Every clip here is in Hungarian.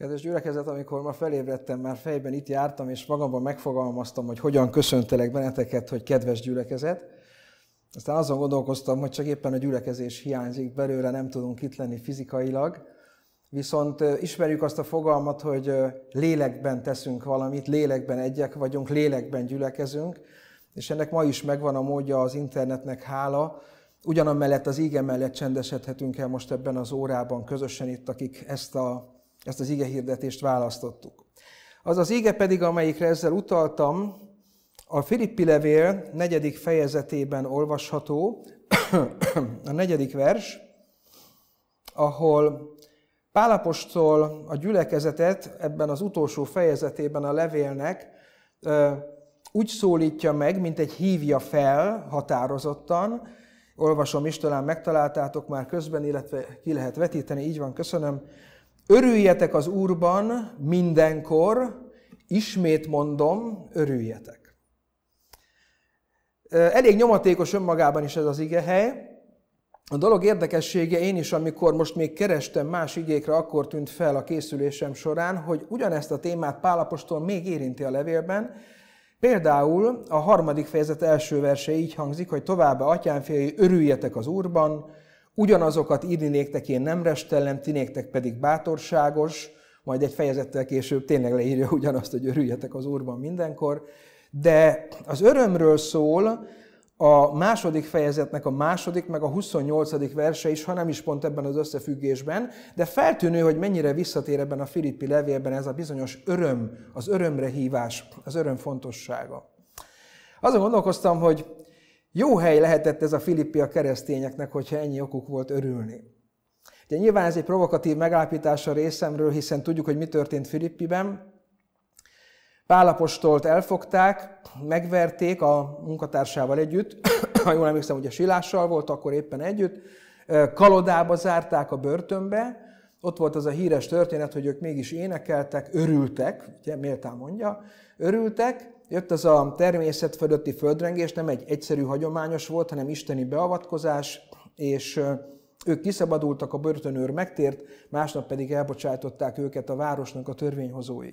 Kedves gyülekezet, amikor ma felébredtem, már fejben itt jártam, és magamban megfogalmaztam, hogy hogyan köszöntelek benneteket, hogy kedves gyülekezet. Aztán azon gondolkoztam, hogy csak éppen a gyülekezés hiányzik belőle, nem tudunk itt lenni fizikailag. Viszont ismerjük azt a fogalmat, hogy lélekben teszünk valamit, lélekben egyek vagyunk, lélekben gyülekezünk, és ennek ma is megvan a módja az internetnek hála. Ugyanamellett az íge mellett csendesedhetünk el most ebben az órában közösen itt, akik ezt a ezt az ige hirdetést választottuk. Az az ige pedig, amelyikre ezzel utaltam, a Filippi levél negyedik fejezetében olvasható, a negyedik vers, ahol Pálapostól a gyülekezetet ebben az utolsó fejezetében a levélnek úgy szólítja meg, mint egy hívja fel határozottan. Olvasom is, talán megtaláltátok már közben, illetve ki lehet vetíteni, így van, köszönöm. Örüljetek az Úrban mindenkor, ismét mondom, örüljetek. Elég nyomatékos önmagában is ez az igehely. A dolog érdekessége én is, amikor most még kerestem más igékre, akkor tűnt fel a készülésem során, hogy ugyanezt a témát Pálapostól még érinti a levélben. Például a harmadik fejezet első verse így hangzik, hogy továbbá atyánfiai, örüljetek az Úrban, Ugyanazokat írni néktek én nem restellem, ti néktek pedig bátorságos, majd egy fejezettel később tényleg leírja ugyanazt, hogy örüljetek az Úrban mindenkor. De az örömről szól a második fejezetnek a második, meg a 28. verse is, ha nem is pont ebben az összefüggésben, de feltűnő, hogy mennyire visszatér ebben a Filippi levélben ez a bizonyos öröm, az örömre hívás, az öröm fontossága. Azon gondolkoztam, hogy jó hely lehetett ez a Filippi a keresztényeknek, hogyha ennyi okuk volt örülni. Ugye nyilván ez egy provokatív megállapítás a részemről, hiszen tudjuk, hogy mi történt Filippiben. Pálapostolt elfogták, megverték a munkatársával együtt, ha jól emlékszem, ugye Silással volt, akkor éppen együtt, kalodába zárták a börtönbe, ott volt az a híres történet, hogy ők mégis énekeltek, örültek, ugye méltán mondja, örültek, Jött az a természet fölötti földrengés, nem egy egyszerű hagyományos volt, hanem isteni beavatkozás, és ők kiszabadultak, a börtönőr megtért, másnap pedig elbocsátották őket a városnak a törvényhozói.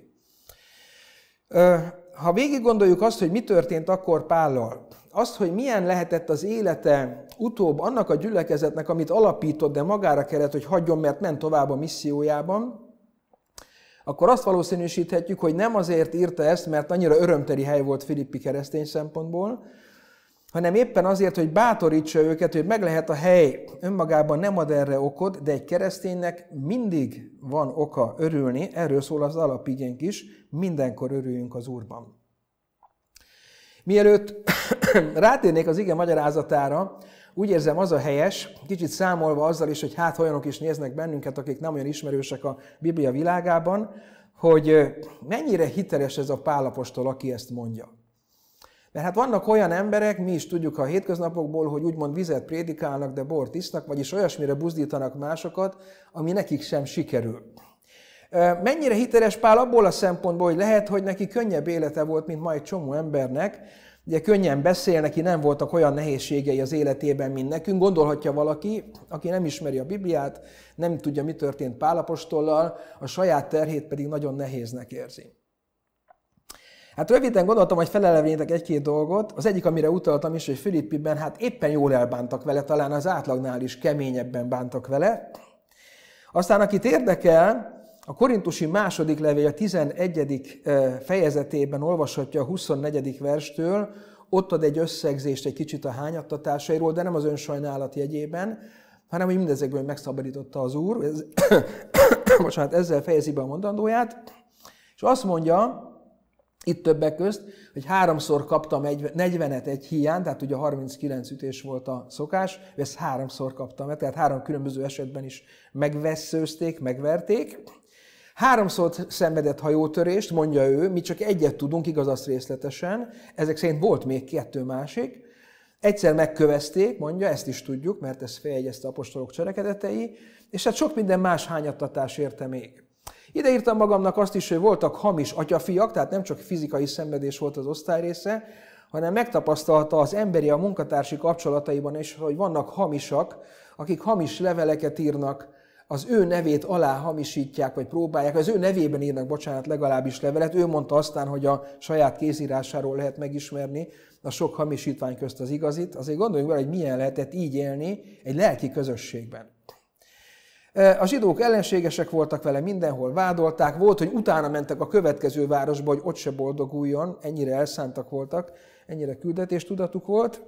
Ha végig gondoljuk azt, hogy mi történt akkor Pállal, azt, hogy milyen lehetett az élete utóbb annak a gyülekezetnek, amit alapított, de magára kellett, hogy hagyjon, mert ment tovább a missziójában, akkor azt valószínűsíthetjük, hogy nem azért írta ezt, mert annyira örömteli hely volt Filippi keresztény szempontból, hanem éppen azért, hogy bátorítsa őket, hogy meg lehet a hely, önmagában nem ad erre okot, de egy kereszténynek mindig van oka örülni, erről szól az alapigénk is, mindenkor örüljünk az Úrban. Mielőtt rátérnék az ige magyarázatára, úgy érzem, az a helyes, kicsit számolva azzal is, hogy hát olyanok is néznek bennünket, akik nem olyan ismerősek a Biblia világában, hogy mennyire hiteles ez a pálapostól, aki ezt mondja. Mert hát vannak olyan emberek, mi is tudjuk a hétköznapokból, hogy úgymond vizet prédikálnak, de bort isznak, vagyis olyasmire buzdítanak másokat, ami nekik sem sikerül. Mennyire hiteles Pál abból a szempontból, hogy lehet, hogy neki könnyebb élete volt, mint ma egy csomó embernek, Ugye könnyen beszél, neki nem voltak olyan nehézségei az életében, mint nekünk. Gondolhatja valaki, aki nem ismeri a Bibliát, nem tudja, mi történt Pálapostollal, a saját terhét pedig nagyon nehéznek érzi. Hát röviden gondoltam, hogy felelevenítek egy-két dolgot. Az egyik, amire utaltam is, hogy Filippiben hát éppen jól elbántak vele, talán az átlagnál is keményebben bántak vele. Aztán, akit érdekel, a Korintusi második levél 11. fejezetében olvashatja a 24. verstől, ott ad egy összegzést egy kicsit a hányattatásairól, de nem az önsajnálat jegyében, hanem hogy mindezekből megszabadította az Úr. Ez, bocsánat, ezzel fejezi be a mondandóját, és azt mondja, itt többek közt, hogy háromszor kaptam egy, 40-et egy hiány, tehát ugye 39 ütés volt a szokás, ezt háromszor kaptam, tehát három különböző esetben is megvesszőzték, megverték, Háromszor szenvedett hajótörést, mondja ő, mi csak egyet tudunk, igaz azt részletesen, ezek szerint volt még kettő másik. Egyszer megkövezték, mondja, ezt is tudjuk, mert ez feljegyezte apostolok cselekedetei, és hát sok minden más hányattatás érte még. Ide írtam magamnak azt is, hogy voltak hamis atyafiak, tehát nem csak fizikai szenvedés volt az osztály része, hanem megtapasztalta az emberi a munkatársi kapcsolataiban is, hogy vannak hamisak, akik hamis leveleket írnak az ő nevét alá hamisítják, vagy próbálják, az ő nevében írnak, bocsánat, legalábbis levelet. Ő mondta aztán, hogy a saját kézírásáról lehet megismerni a sok hamisítvány közt az igazit. Azért gondoljunk vele, hogy milyen lehetett így élni egy lelki közösségben. A zsidók ellenségesek voltak vele, mindenhol vádolták. Volt, hogy utána mentek a következő városba, hogy ott se boldoguljon, ennyire elszántak voltak, ennyire küldetéstudatuk volt.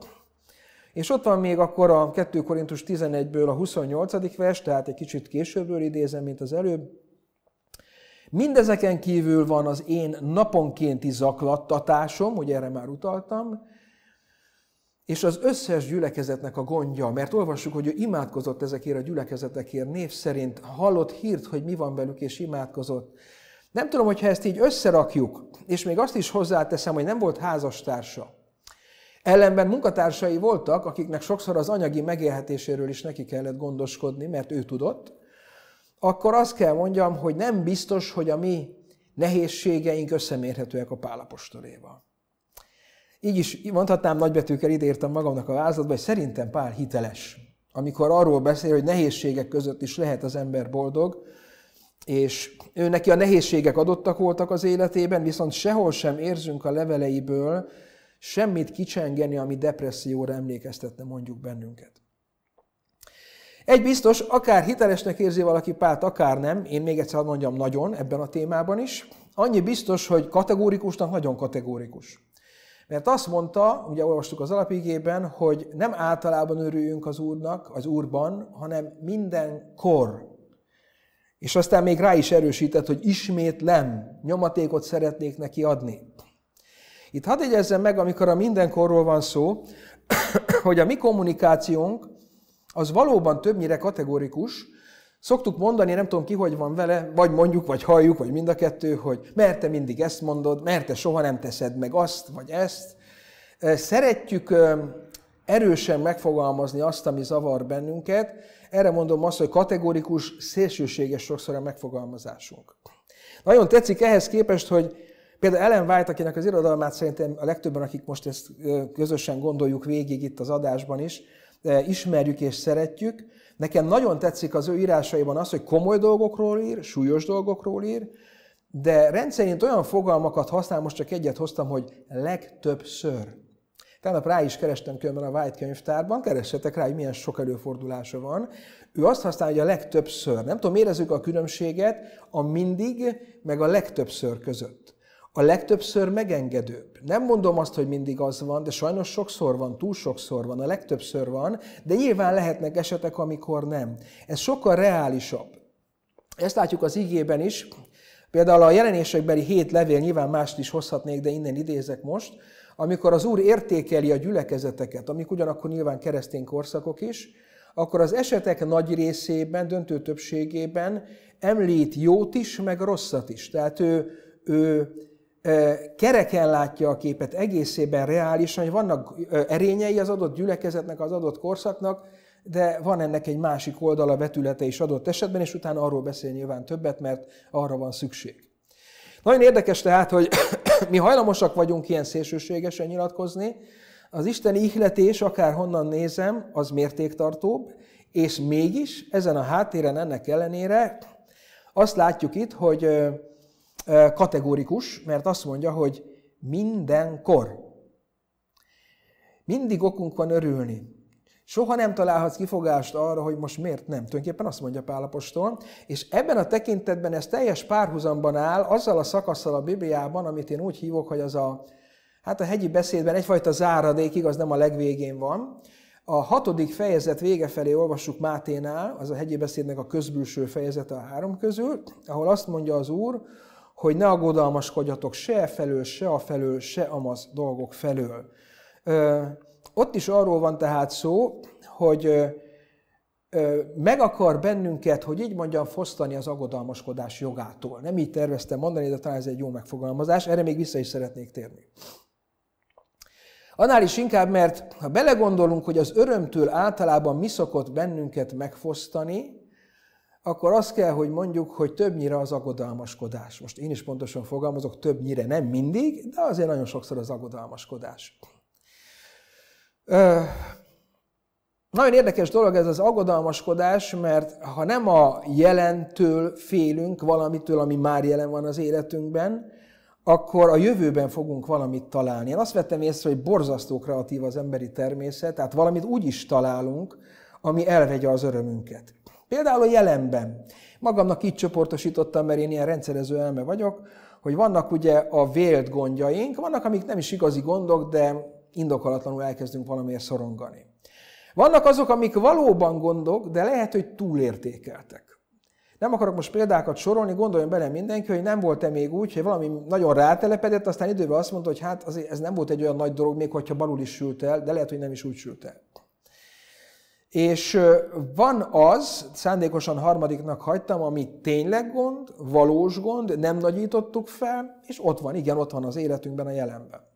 És ott van még akkor a 2 Korintus 11-ből a 28. vers, tehát egy kicsit későbbről idézem, mint az előbb. Mindezeken kívül van az én naponkénti zaklattatásom, ugye erre már utaltam, és az összes gyülekezetnek a gondja, mert olvassuk, hogy ő imádkozott ezekért a gyülekezetekért, név szerint hallott hírt, hogy mi van velük, és imádkozott. Nem tudom, hogyha ezt így összerakjuk, és még azt is hozzáteszem, hogy nem volt házastársa. Ellenben munkatársai voltak, akiknek sokszor az anyagi megélhetéséről is neki kellett gondoskodni, mert ő tudott, akkor azt kell mondjam, hogy nem biztos, hogy a mi nehézségeink összemérhetőek a pálapostoléval. Így is mondhatnám nagybetűkkel idértem magamnak a vázlatba, hogy szerintem Pál hiteles, amikor arról beszél, hogy nehézségek között is lehet az ember boldog, és ő neki a nehézségek adottak voltak az életében, viszont sehol sem érzünk a leveleiből semmit kicsengeni, ami depresszióra emlékeztetne mondjuk bennünket. Egy biztos, akár hitelesnek érzi valaki Pált, akár nem, én még egyszer mondjam nagyon ebben a témában is, annyi biztos, hogy kategórikusnak nagyon kategórikus. Mert azt mondta, ugye olvastuk az alapigében, hogy nem általában örüljünk az Úrnak, az Úrban, hanem mindenkor. És aztán még rá is erősített, hogy ismétlem, nyomatékot szeretnék neki adni. Itt hadd egyezzem meg, amikor a mindenkorról van szó, hogy a mi kommunikációnk az valóban többnyire kategorikus, Szoktuk mondani, nem tudom ki, hogy van vele, vagy mondjuk, vagy halljuk, vagy mind a kettő, hogy mert te mindig ezt mondod, mert te soha nem teszed meg azt, vagy ezt. Szeretjük erősen megfogalmazni azt, ami zavar bennünket. Erre mondom azt, hogy kategorikus, szélsőséges sokszor a megfogalmazásunk. Nagyon tetszik ehhez képest, hogy például Ellen White, akinek az irodalmát szerintem a legtöbben, akik most ezt közösen gondoljuk végig itt az adásban is, ismerjük és szeretjük, Nekem nagyon tetszik az ő írásaiban az, hogy komoly dolgokról ír, súlyos dolgokról ír, de rendszerint olyan fogalmakat használ, most csak egyet hoztam, hogy legtöbbször. Tehát rá is kerestem különben a White könyvtárban, keressetek rá, hogy milyen sok előfordulása van. Ő azt használja, hogy a legtöbbször. Nem tudom, érezzük a különbséget a mindig, meg a legtöbbször között a legtöbbször megengedőbb. Nem mondom azt, hogy mindig az van, de sajnos sokszor van, túl sokszor van, a legtöbbször van, de nyilván lehetnek esetek, amikor nem. Ez sokkal reálisabb. Ezt látjuk az igében is, például a jelenésekbeli hét levél, nyilván mást is hozhatnék, de innen idézek most, amikor az Úr értékeli a gyülekezeteket, amik ugyanakkor nyilván keresztény korszakok is, akkor az esetek nagy részében, döntő többségében említ jót is, meg rosszat is. Tehát ő, ő kereken látja a képet egészében reálisan, hogy vannak erényei az adott gyülekezetnek, az adott korszaknak, de van ennek egy másik oldala, vetülete is adott esetben, és utána arról beszél nyilván többet, mert arra van szükség. Nagyon érdekes tehát, hogy mi hajlamosak vagyunk ilyen szélsőségesen nyilatkozni, az isteni ihletés, akár honnan nézem, az mértéktartóbb, és mégis ezen a háttéren ennek ellenére azt látjuk itt, hogy kategórikus, mert azt mondja, hogy mindenkor. Mindig okunk van örülni. Soha nem találhatsz kifogást arra, hogy most miért nem. Tulajdonképpen azt mondja Pálapostól. És ebben a tekintetben ez teljes párhuzamban áll azzal a szakaszsal a Bibliában, amit én úgy hívok, hogy az a, hát a hegyi beszédben egyfajta záradék, igaz, nem a legvégén van. A hatodik fejezet vége felé olvassuk Máténál, az a hegyi beszédnek a közbülső fejezete a három közül, ahol azt mondja az Úr, hogy ne aggodalmaskodjatok se e felől, se a felől, se amaz dolgok felől. Ö, ott is arról van tehát szó, hogy ö, ö, meg akar bennünket, hogy így mondjam, fosztani az aggodalmaskodás jogától. Nem így terveztem mondani, de talán ez egy jó megfogalmazás, erre még vissza is szeretnék térni. Annál is inkább, mert ha belegondolunk, hogy az örömtől általában mi szokott bennünket megfosztani, akkor azt kell, hogy mondjuk, hogy többnyire az aggodalmaskodás. Most én is pontosan fogalmazok, többnyire nem mindig, de azért nagyon sokszor az aggodalmaskodás. nagyon érdekes dolog ez az aggodalmaskodás, mert ha nem a jelentől félünk, valamitől, ami már jelen van az életünkben, akkor a jövőben fogunk valamit találni. Én azt vettem észre, hogy borzasztó kreatív az emberi természet, tehát valamit úgy is találunk, ami elvegye az örömünket. Például a jelenben. Magamnak így csoportosítottam, mert én ilyen rendszerező elme vagyok, hogy vannak ugye a vélt gondjaink, vannak, amik nem is igazi gondok, de indokolatlanul elkezdünk valamiért szorongani. Vannak azok, amik valóban gondok, de lehet, hogy túlértékeltek. Nem akarok most példákat sorolni, gondoljon bele mindenki, hogy nem volt-e még úgy, hogy valami nagyon rátelepedett, aztán időben azt mondta, hogy hát azért ez nem volt egy olyan nagy dolog, még hogyha balul is sült el, de lehet, hogy nem is úgy sült el. És van az, szándékosan harmadiknak hagytam, ami tényleg gond, valós gond, nem nagyítottuk fel, és ott van, igen, ott van az életünkben, a jelenben.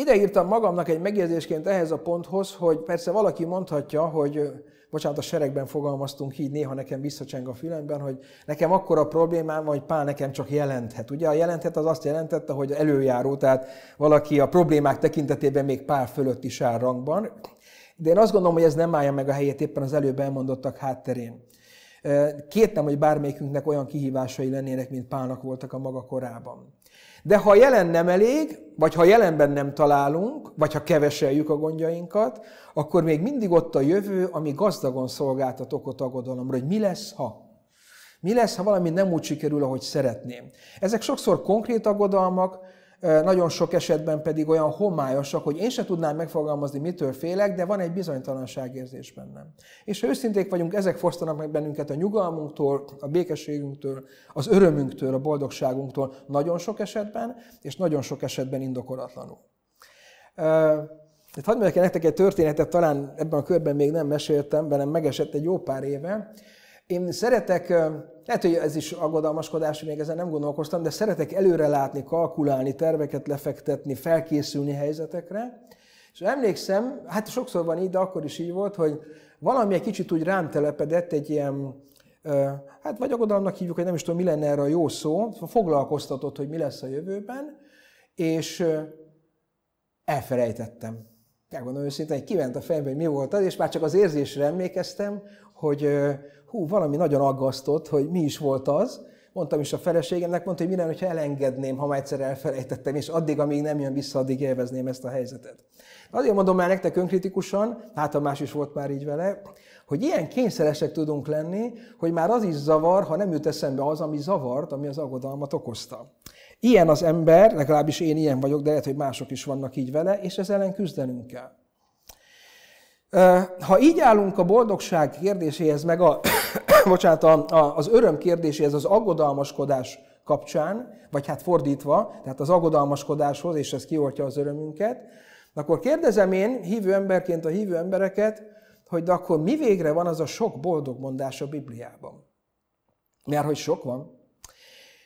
Ide írtam magamnak egy megjegyzésként ehhez a ponthoz, hogy persze valaki mondhatja, hogy bocsánat, a seregben fogalmaztunk így, néha nekem visszacseng a fülemben, hogy nekem akkor a problémám van, hogy pár nekem csak jelenthet. Ugye a jelenthet az azt jelentette, hogy előjáró, tehát valaki a problémák tekintetében még pár fölött is áll rangban. De én azt gondolom, hogy ez nem állja meg a helyét éppen az előbb elmondottak hátterén. Kértem, hogy bármelyikünknek olyan kihívásai lennének, mint Pálnak voltak a maga korában. De ha jelen nem elég, vagy ha jelenben nem találunk, vagy ha keveseljük a gondjainkat, akkor még mindig ott a jövő, ami gazdagon szolgáltat okot aggodalomra, hogy mi lesz, ha. Mi lesz, ha valami nem úgy sikerül, ahogy szeretném. Ezek sokszor konkrét aggodalmak, nagyon sok esetben pedig olyan homályosak, hogy én se tudnám megfogalmazni, mitől félek, de van egy bizonytalanságérzés bennem. És ha őszinték vagyunk, ezek fosztanak meg bennünket a nyugalmunktól, a békességünktől, az örömünktől, a boldogságunktól nagyon sok esetben, és nagyon sok esetben indokolatlanul. Hát hadd mondjak nektek egy történetet, talán ebben a körben még nem meséltem, de nem megesett egy jó pár éve. Én szeretek, lehet, hogy ez is aggodalmaskodás, még ezen nem gondolkoztam, de szeretek előre látni, kalkulálni, terveket lefektetni, felkészülni helyzetekre. És emlékszem, hát sokszor van így, de akkor is így volt, hogy valami egy kicsit úgy rám telepedett, egy ilyen, hát vagy aggodalomnak hívjuk, hogy nem is tudom, mi lenne erre a jó szó, foglalkoztatott, hogy mi lesz a jövőben, és elfelejtettem. Megmondom őszintén, hogy kiment a fejembe, hogy mi volt az, és már csak az érzésre emlékeztem, hogy hú, valami nagyon aggasztott, hogy mi is volt az. Mondtam is a feleségemnek, mondta, hogy mi lenne, ha elengedném, ha már egyszer elfelejtettem, és addig, amíg nem jön vissza, addig élvezném ezt a helyzetet. Azért mondom el nektek önkritikusan, hát a más is volt már így vele, hogy ilyen kényszeresek tudunk lenni, hogy már az is zavar, ha nem jut eszembe az, ami zavart, ami az aggodalmat okozta. Ilyen az ember, legalábbis én ilyen vagyok, de lehet, hogy mások is vannak így vele, és ezzel ellen küzdenünk kell. Ha így állunk a boldogság kérdéséhez, meg a, bocsánat, a, az öröm kérdéséhez, az aggodalmaskodás kapcsán, vagy hát fordítva, tehát az aggodalmaskodáshoz, és ez kioltja az örömünket, akkor kérdezem én, hívő emberként a hívő embereket, hogy de akkor mi végre van az a sok boldog mondás a Bibliában? Mert hogy sok van.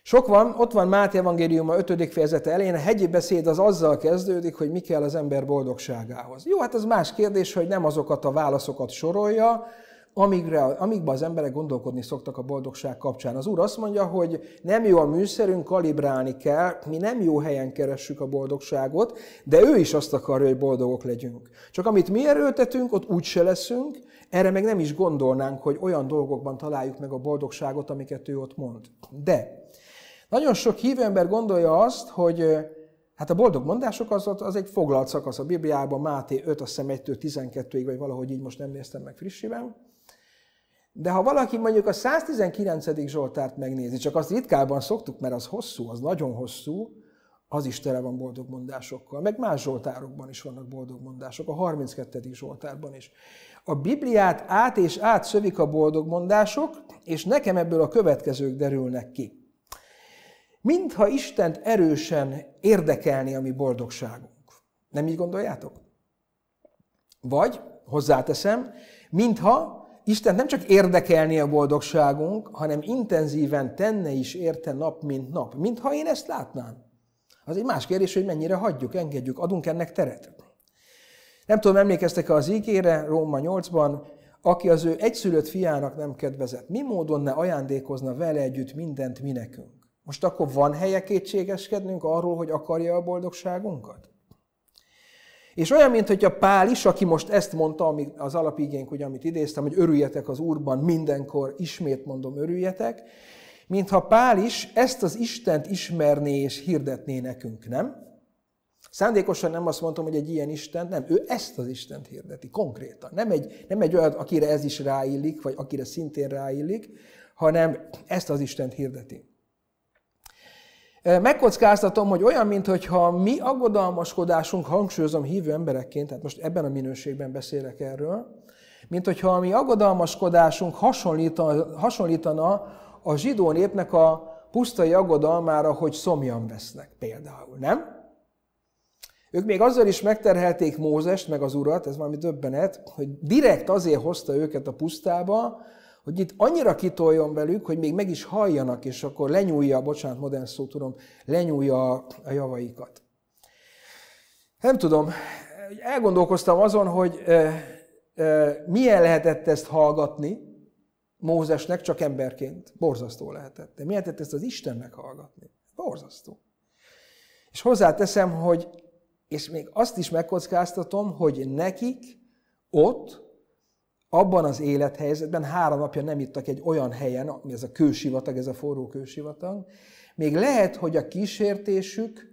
Sok van, ott van Máté Evangélium a 5. fejezete elején, a hegyi beszéd az azzal kezdődik, hogy mi kell az ember boldogságához. Jó, hát ez más kérdés, hogy nem azokat a válaszokat sorolja, amígre, amígben az emberek gondolkodni szoktak a boldogság kapcsán. Az Úr azt mondja, hogy nem jó a műszerünk, kalibrálni kell, mi nem jó helyen keressük a boldogságot, de ő is azt akarja, hogy boldogok legyünk. Csak amit mi erőltetünk, ott úgy se leszünk, erre meg nem is gondolnánk, hogy olyan dolgokban találjuk meg a boldogságot, amiket ő ott mond. De nagyon sok hívő ember gondolja azt, hogy hát a boldog mondások az, az egy foglalt szakasz a Bibliában, Máté 5, azt hiszem 1 12-ig, vagy valahogy így most nem néztem meg frissiben. De ha valaki mondjuk a 119. Zsoltárt megnézi, csak azt ritkában szoktuk, mert az hosszú, az nagyon hosszú, az is tele van boldog mondásokkal. Meg más zsoltárokban is vannak boldog mondások, a 32. zsoltárban is. A Bibliát át és át szövik a boldog mondások, és nekem ebből a következők derülnek ki mintha Istent erősen érdekelni a mi boldogságunk. Nem így gondoljátok? Vagy, hozzáteszem, mintha Isten nem csak érdekelni a boldogságunk, hanem intenzíven tenne is érte nap, mint nap. Mintha én ezt látnám. Az egy más kérdés, hogy mennyire hagyjuk, engedjük, adunk ennek teret. Nem tudom, emlékeztek-e az ígére, Róma 8-ban, aki az ő egyszülött fiának nem kedvezett, mi módon ne ajándékozna vele együtt mindent mi nekünk? Most akkor van helye kétségeskednünk arról, hogy akarja a boldogságunkat? És olyan, mint hogy a Pál is, aki most ezt mondta, az alapigénk, ugye, amit idéztem, hogy örüljetek az Úrban mindenkor, ismét mondom, örüljetek, mintha Pál is ezt az Istent ismerné és hirdetné nekünk, nem? Szándékosan nem azt mondtam, hogy egy ilyen Isten, nem, ő ezt az Istent hirdeti, konkrétan. Nem egy, nem egy olyan, akire ez is ráillik, vagy akire szintén ráillik, hanem ezt az Istent hirdeti. Megkockáztatom, hogy olyan, mintha mi aggodalmaskodásunk, hangsúlyozom hívő emberekként, tehát most ebben a minőségben beszélek erről, mint hogyha a mi aggodalmaskodásunk hasonlítana, hasonlítana a zsidó népnek a pusztai aggodalmára, hogy szomjan vesznek például, nem? Ők még azzal is megterhelték Mózest, meg az urat, ez valami döbbenet, hogy direkt azért hozta őket a pusztába, hogy itt annyira kitoljon velük, hogy még meg is halljanak, és akkor lenyúlja, bocsánat, modern szó tudom, lenyúlja a javaikat. Nem tudom, elgondolkoztam azon, hogy e, e, milyen lehetett ezt hallgatni Mózesnek, csak emberként. Borzasztó lehetett. De milyen lehetett ezt az Istennek hallgatni? Borzasztó. És hozzáteszem, hogy, és még azt is megkockáztatom, hogy nekik ott abban az élethelyzetben három napja nem ittak egy olyan helyen, ami ez a kősivatag, ez a forró kősivatag, még lehet, hogy a kísértésük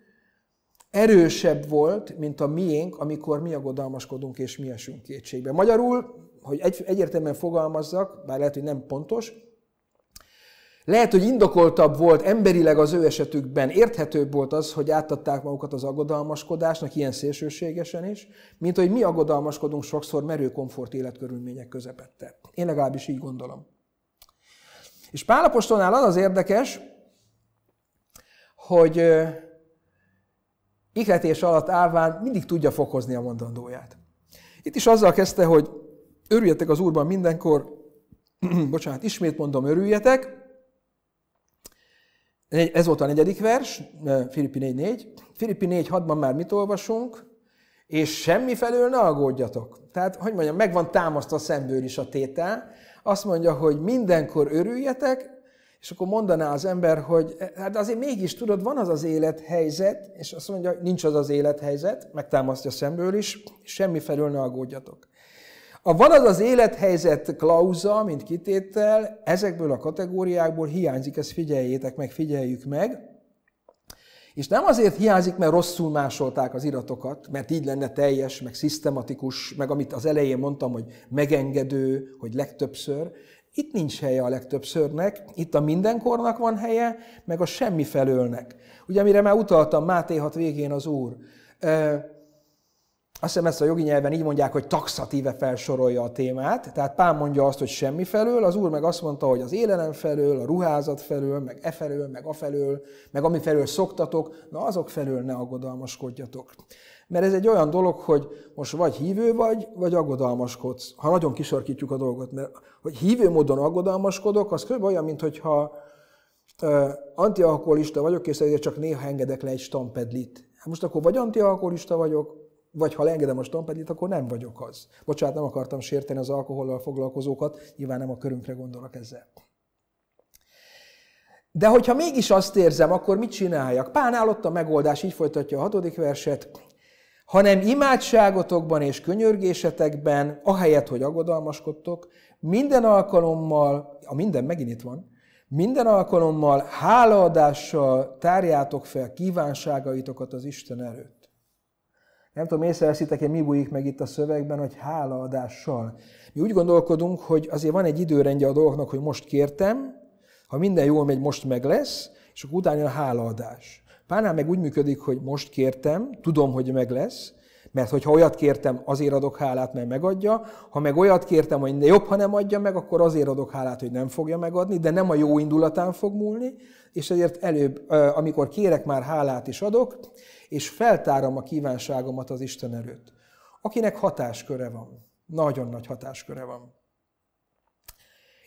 erősebb volt, mint a miénk, amikor mi aggodalmaskodunk és mi esünk kétségbe. Magyarul, hogy egy, egyértelműen fogalmazzak, bár lehet, hogy nem pontos, lehet, hogy indokoltabb volt emberileg az ő esetükben, érthetőbb volt az, hogy átadták magukat az aggodalmaskodásnak, ilyen szélsőségesen is, mint hogy mi aggodalmaskodunk sokszor merő komfort életkörülmények közepette. Én legalábbis így gondolom. És Pálapostolnál az az érdekes, hogy ikletés alatt állván mindig tudja fokozni a mondandóját. Itt is azzal kezdte, hogy örüljetek az Úrban mindenkor, bocsánat, ismét mondom, örüljetek, ez volt a negyedik vers, Filippi 4.4. Filippi 4.6-ban már mit olvasunk? És semmi felől ne aggódjatok. Tehát, hogy mondjam, megvan támasztva szemből is a tétel. Azt mondja, hogy mindenkor örüljetek, és akkor mondaná az ember, hogy hát azért mégis tudod, van az az élethelyzet, és azt mondja, nincs az az élethelyzet, megtámasztja szemből is, semmi felől ne aggódjatok. A van az az élethelyzet klauza, mint kitétel, ezekből a kategóriákból hiányzik, ezt figyeljétek meg, figyeljük meg. És nem azért hiányzik, mert rosszul másolták az iratokat, mert így lenne teljes, meg szisztematikus, meg amit az elején mondtam, hogy megengedő, hogy legtöbbször. Itt nincs helye a legtöbbszörnek, itt a mindenkornak van helye, meg a semmi felőlnek. Ugye, amire már utaltam Máté 6 végén az Úr. Azt hiszem ezt a jogi nyelven így mondják, hogy taxatíve felsorolja a témát. Tehát Pán mondja azt, hogy semmi felől, az Úr meg azt mondta, hogy az élelem felől, a ruházat felől, meg e felől, meg a felől, meg ami felől szoktatok, na azok felől ne aggodalmaskodjatok. Mert ez egy olyan dolog, hogy most vagy hívő vagy, vagy aggodalmaskodsz. Ha nagyon kisarkítjuk a dolgot, mert hogy hívő módon aggodalmaskodok, az kb. olyan, mint hogyha uh, antialkoholista vagyok, és csak néha engedek le egy stampedlit. Hát most akkor vagy antialkoholista vagyok, vagy ha leengedem a stampedit, akkor nem vagyok az. Bocsánat, nem akartam sérteni az alkohollal foglalkozókat, nyilván nem a körünkre gondolok ezzel. De hogyha mégis azt érzem, akkor mit csináljak? Pánál ott a megoldás, így folytatja a hatodik verset, hanem imádságotokban és könyörgésetekben, ahelyett, hogy aggodalmaskodtok, minden alkalommal, a minden megint itt van, minden alkalommal hálaadással tárjátok fel kívánságaitokat az Isten előtt. Nem tudom, észreveszitek hogy mi bújik meg itt a szövegben, hogy hálaadással. Mi úgy gondolkodunk, hogy azért van egy időrendje a dolgoknak, hogy most kértem, ha minden jól megy, most meg lesz, és akkor utána a hálaadás. Pánál meg úgy működik, hogy most kértem, tudom, hogy meg lesz, mert hogyha olyat kértem, azért adok hálát, mert megadja, ha meg olyat kértem, hogy jobb, ha nem adja meg, akkor azért adok hálát, hogy nem fogja megadni, de nem a jó indulatán fog múlni, és ezért előbb, amikor kérek, már hálát is adok, és feltárom a kívánságomat az Isten előtt. Akinek hatásköre van. Nagyon nagy hatásköre van.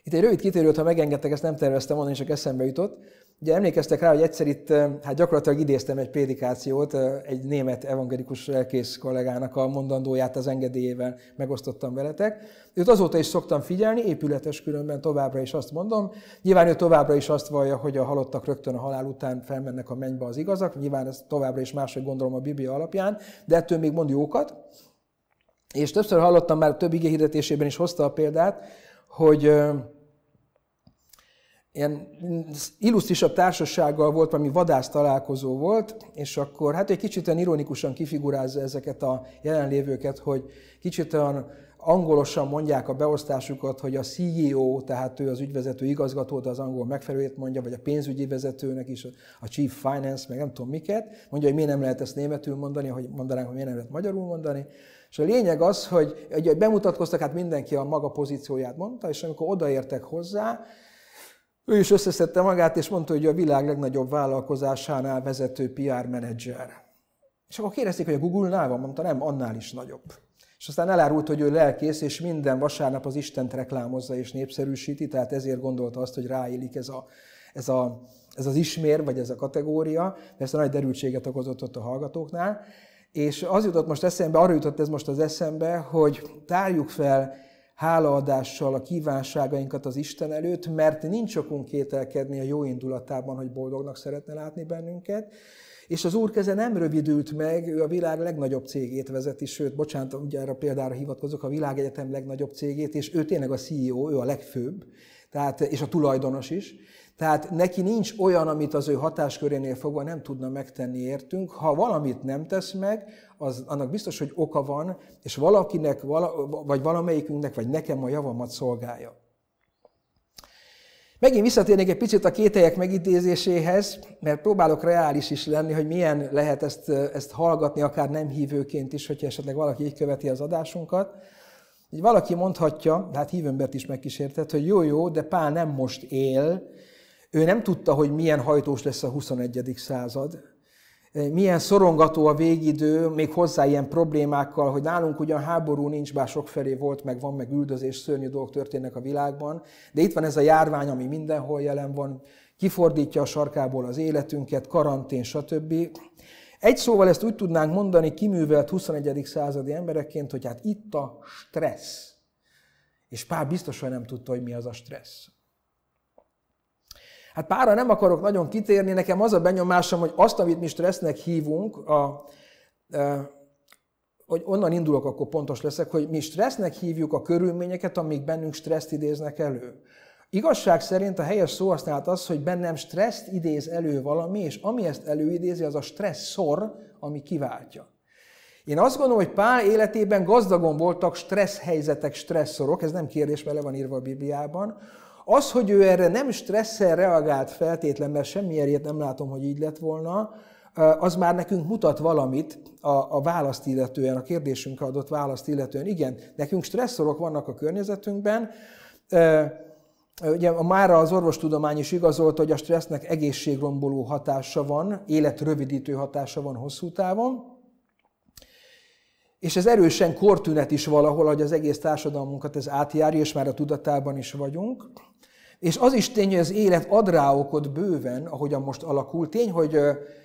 Itt egy rövid kitérőt, ha megengedtek, ezt nem terveztem mondani, csak eszembe jutott. Ugye emlékeztek rá, hogy egyszer itt, hát gyakorlatilag idéztem egy prédikációt, egy német evangelikus lelkész kollégának a mondandóját az engedélyével megosztottam veletek. Őt azóta is szoktam figyelni, épületes különben továbbra is azt mondom. Nyilván ő továbbra is azt vallja, hogy a halottak rögtön a halál után felmennek a mennybe az igazak. Nyilván ez továbbra is máshogy gondolom a Biblia alapján, de ettől még mond jókat. És többször hallottam már több igéhirdetésében is hozta a példát, hogy ilyen illusztrisabb társasággal volt, valami vadász találkozó volt, és akkor hát egy kicsit olyan ironikusan kifigurázza ezeket a jelenlévőket, hogy kicsit olyan angolosan mondják a beosztásukat, hogy a CEO, tehát ő az ügyvezető igazgató, de az angol megfelelőjét mondja, vagy a pénzügyi vezetőnek is, a Chief Finance, meg nem tudom miket, mondja, hogy miért nem lehet ezt németül mondani, hogy mondanánk, hogy miért nem lehet magyarul mondani. És a lényeg az, hogy, hogy bemutatkoztak, hát mindenki a maga pozícióját mondta, és amikor odaértek hozzá, ő is összeszedte magát, és mondta, hogy a világ legnagyobb vállalkozásánál vezető PR menedzser. És akkor kérdezték, hogy a Google-nál van, mondta, nem, annál is nagyobb. És aztán elárult, hogy ő lelkész, és minden vasárnap az Istent reklámozza és népszerűsíti, tehát ezért gondolta azt, hogy ráélik ez, a, ez, a, ez az ismér, vagy ez a kategória, ezt a nagy derültséget okozott ott a hallgatóknál. És az jutott most eszembe, arra jutott ez most az eszembe, hogy tárjuk fel hálaadással a kívánságainkat az Isten előtt, mert nincs okunk kételkedni a jó indulatában, hogy boldognak szeretne látni bennünket, és az Úr keze nem rövidült meg, ő a világ legnagyobb cégét vezeti, sőt, bocsánat, ugye erre példára hivatkozok, a világegyetem legnagyobb cégét, és ő tényleg a CEO, ő a legfőbb, tehát, és a tulajdonos is. Tehát neki nincs olyan, amit az ő hatáskörénél fogva nem tudna megtenni értünk. Ha valamit nem tesz meg, az, annak biztos, hogy oka van, és valakinek, vala, vagy valamelyikünknek, vagy nekem a javamat szolgálja. Megint visszatérnék egy picit a kételyek megidézéséhez, mert próbálok reális is lenni, hogy milyen lehet ezt, ezt hallgatni, akár nem hívőként is, hogyha esetleg valaki így követi az adásunkat. Így valaki mondhatja, hát hívőmbert is megkísértett, hogy jó, jó, de Pál nem most él, ő nem tudta, hogy milyen hajtós lesz a 21. század, milyen szorongató a végidő, még hozzá ilyen problémákkal, hogy nálunk ugyan háború nincs, bár sokfelé volt, meg van, meg üldözés, szörnyű dolgok történnek a világban, de itt van ez a járvány, ami mindenhol jelen van, kifordítja a sarkából az életünket, karantén, stb. Egy szóval ezt úgy tudnánk mondani kiművelt 21. századi emberekként, hogy hát itt a stressz. És Pál biztos, hogy nem tudta, hogy mi az a stressz. Hát pára nem akarok nagyon kitérni, nekem az a benyomásom, hogy azt, amit mi stressznek hívunk, a, a, hogy onnan indulok, akkor pontos leszek, hogy mi stressznek hívjuk a körülményeket, amik bennünk stresszt idéznek elő. Igazság szerint a helyes szóhasználat az, hogy bennem stresszt idéz elő valami, és ami ezt előidézi, az a stresszor, ami kiváltja. Én azt gondolom, hogy Pál életében gazdagon voltak stressz helyzetek, stresszorok, ez nem kérdés, mert le van írva a Bibliában, az, hogy ő erre nem stresszel reagált feltétlen, mert semmi nem látom, hogy így lett volna, az már nekünk mutat valamit a, a választ illetően, a kérdésünkre adott választ illetően. Igen, nekünk stresszorok vannak a környezetünkben, Ugye már az orvostudomány is igazolta, hogy a stressznek egészségromboló hatása van, életrövidítő hatása van hosszú távon, és ez erősen kortünet is valahol, hogy az egész társadalmunkat ez átjárja, és már a tudatában is vagyunk. És az is tény, hogy az élet ad rá okot bőven, ahogyan most alakul. Tény, hogy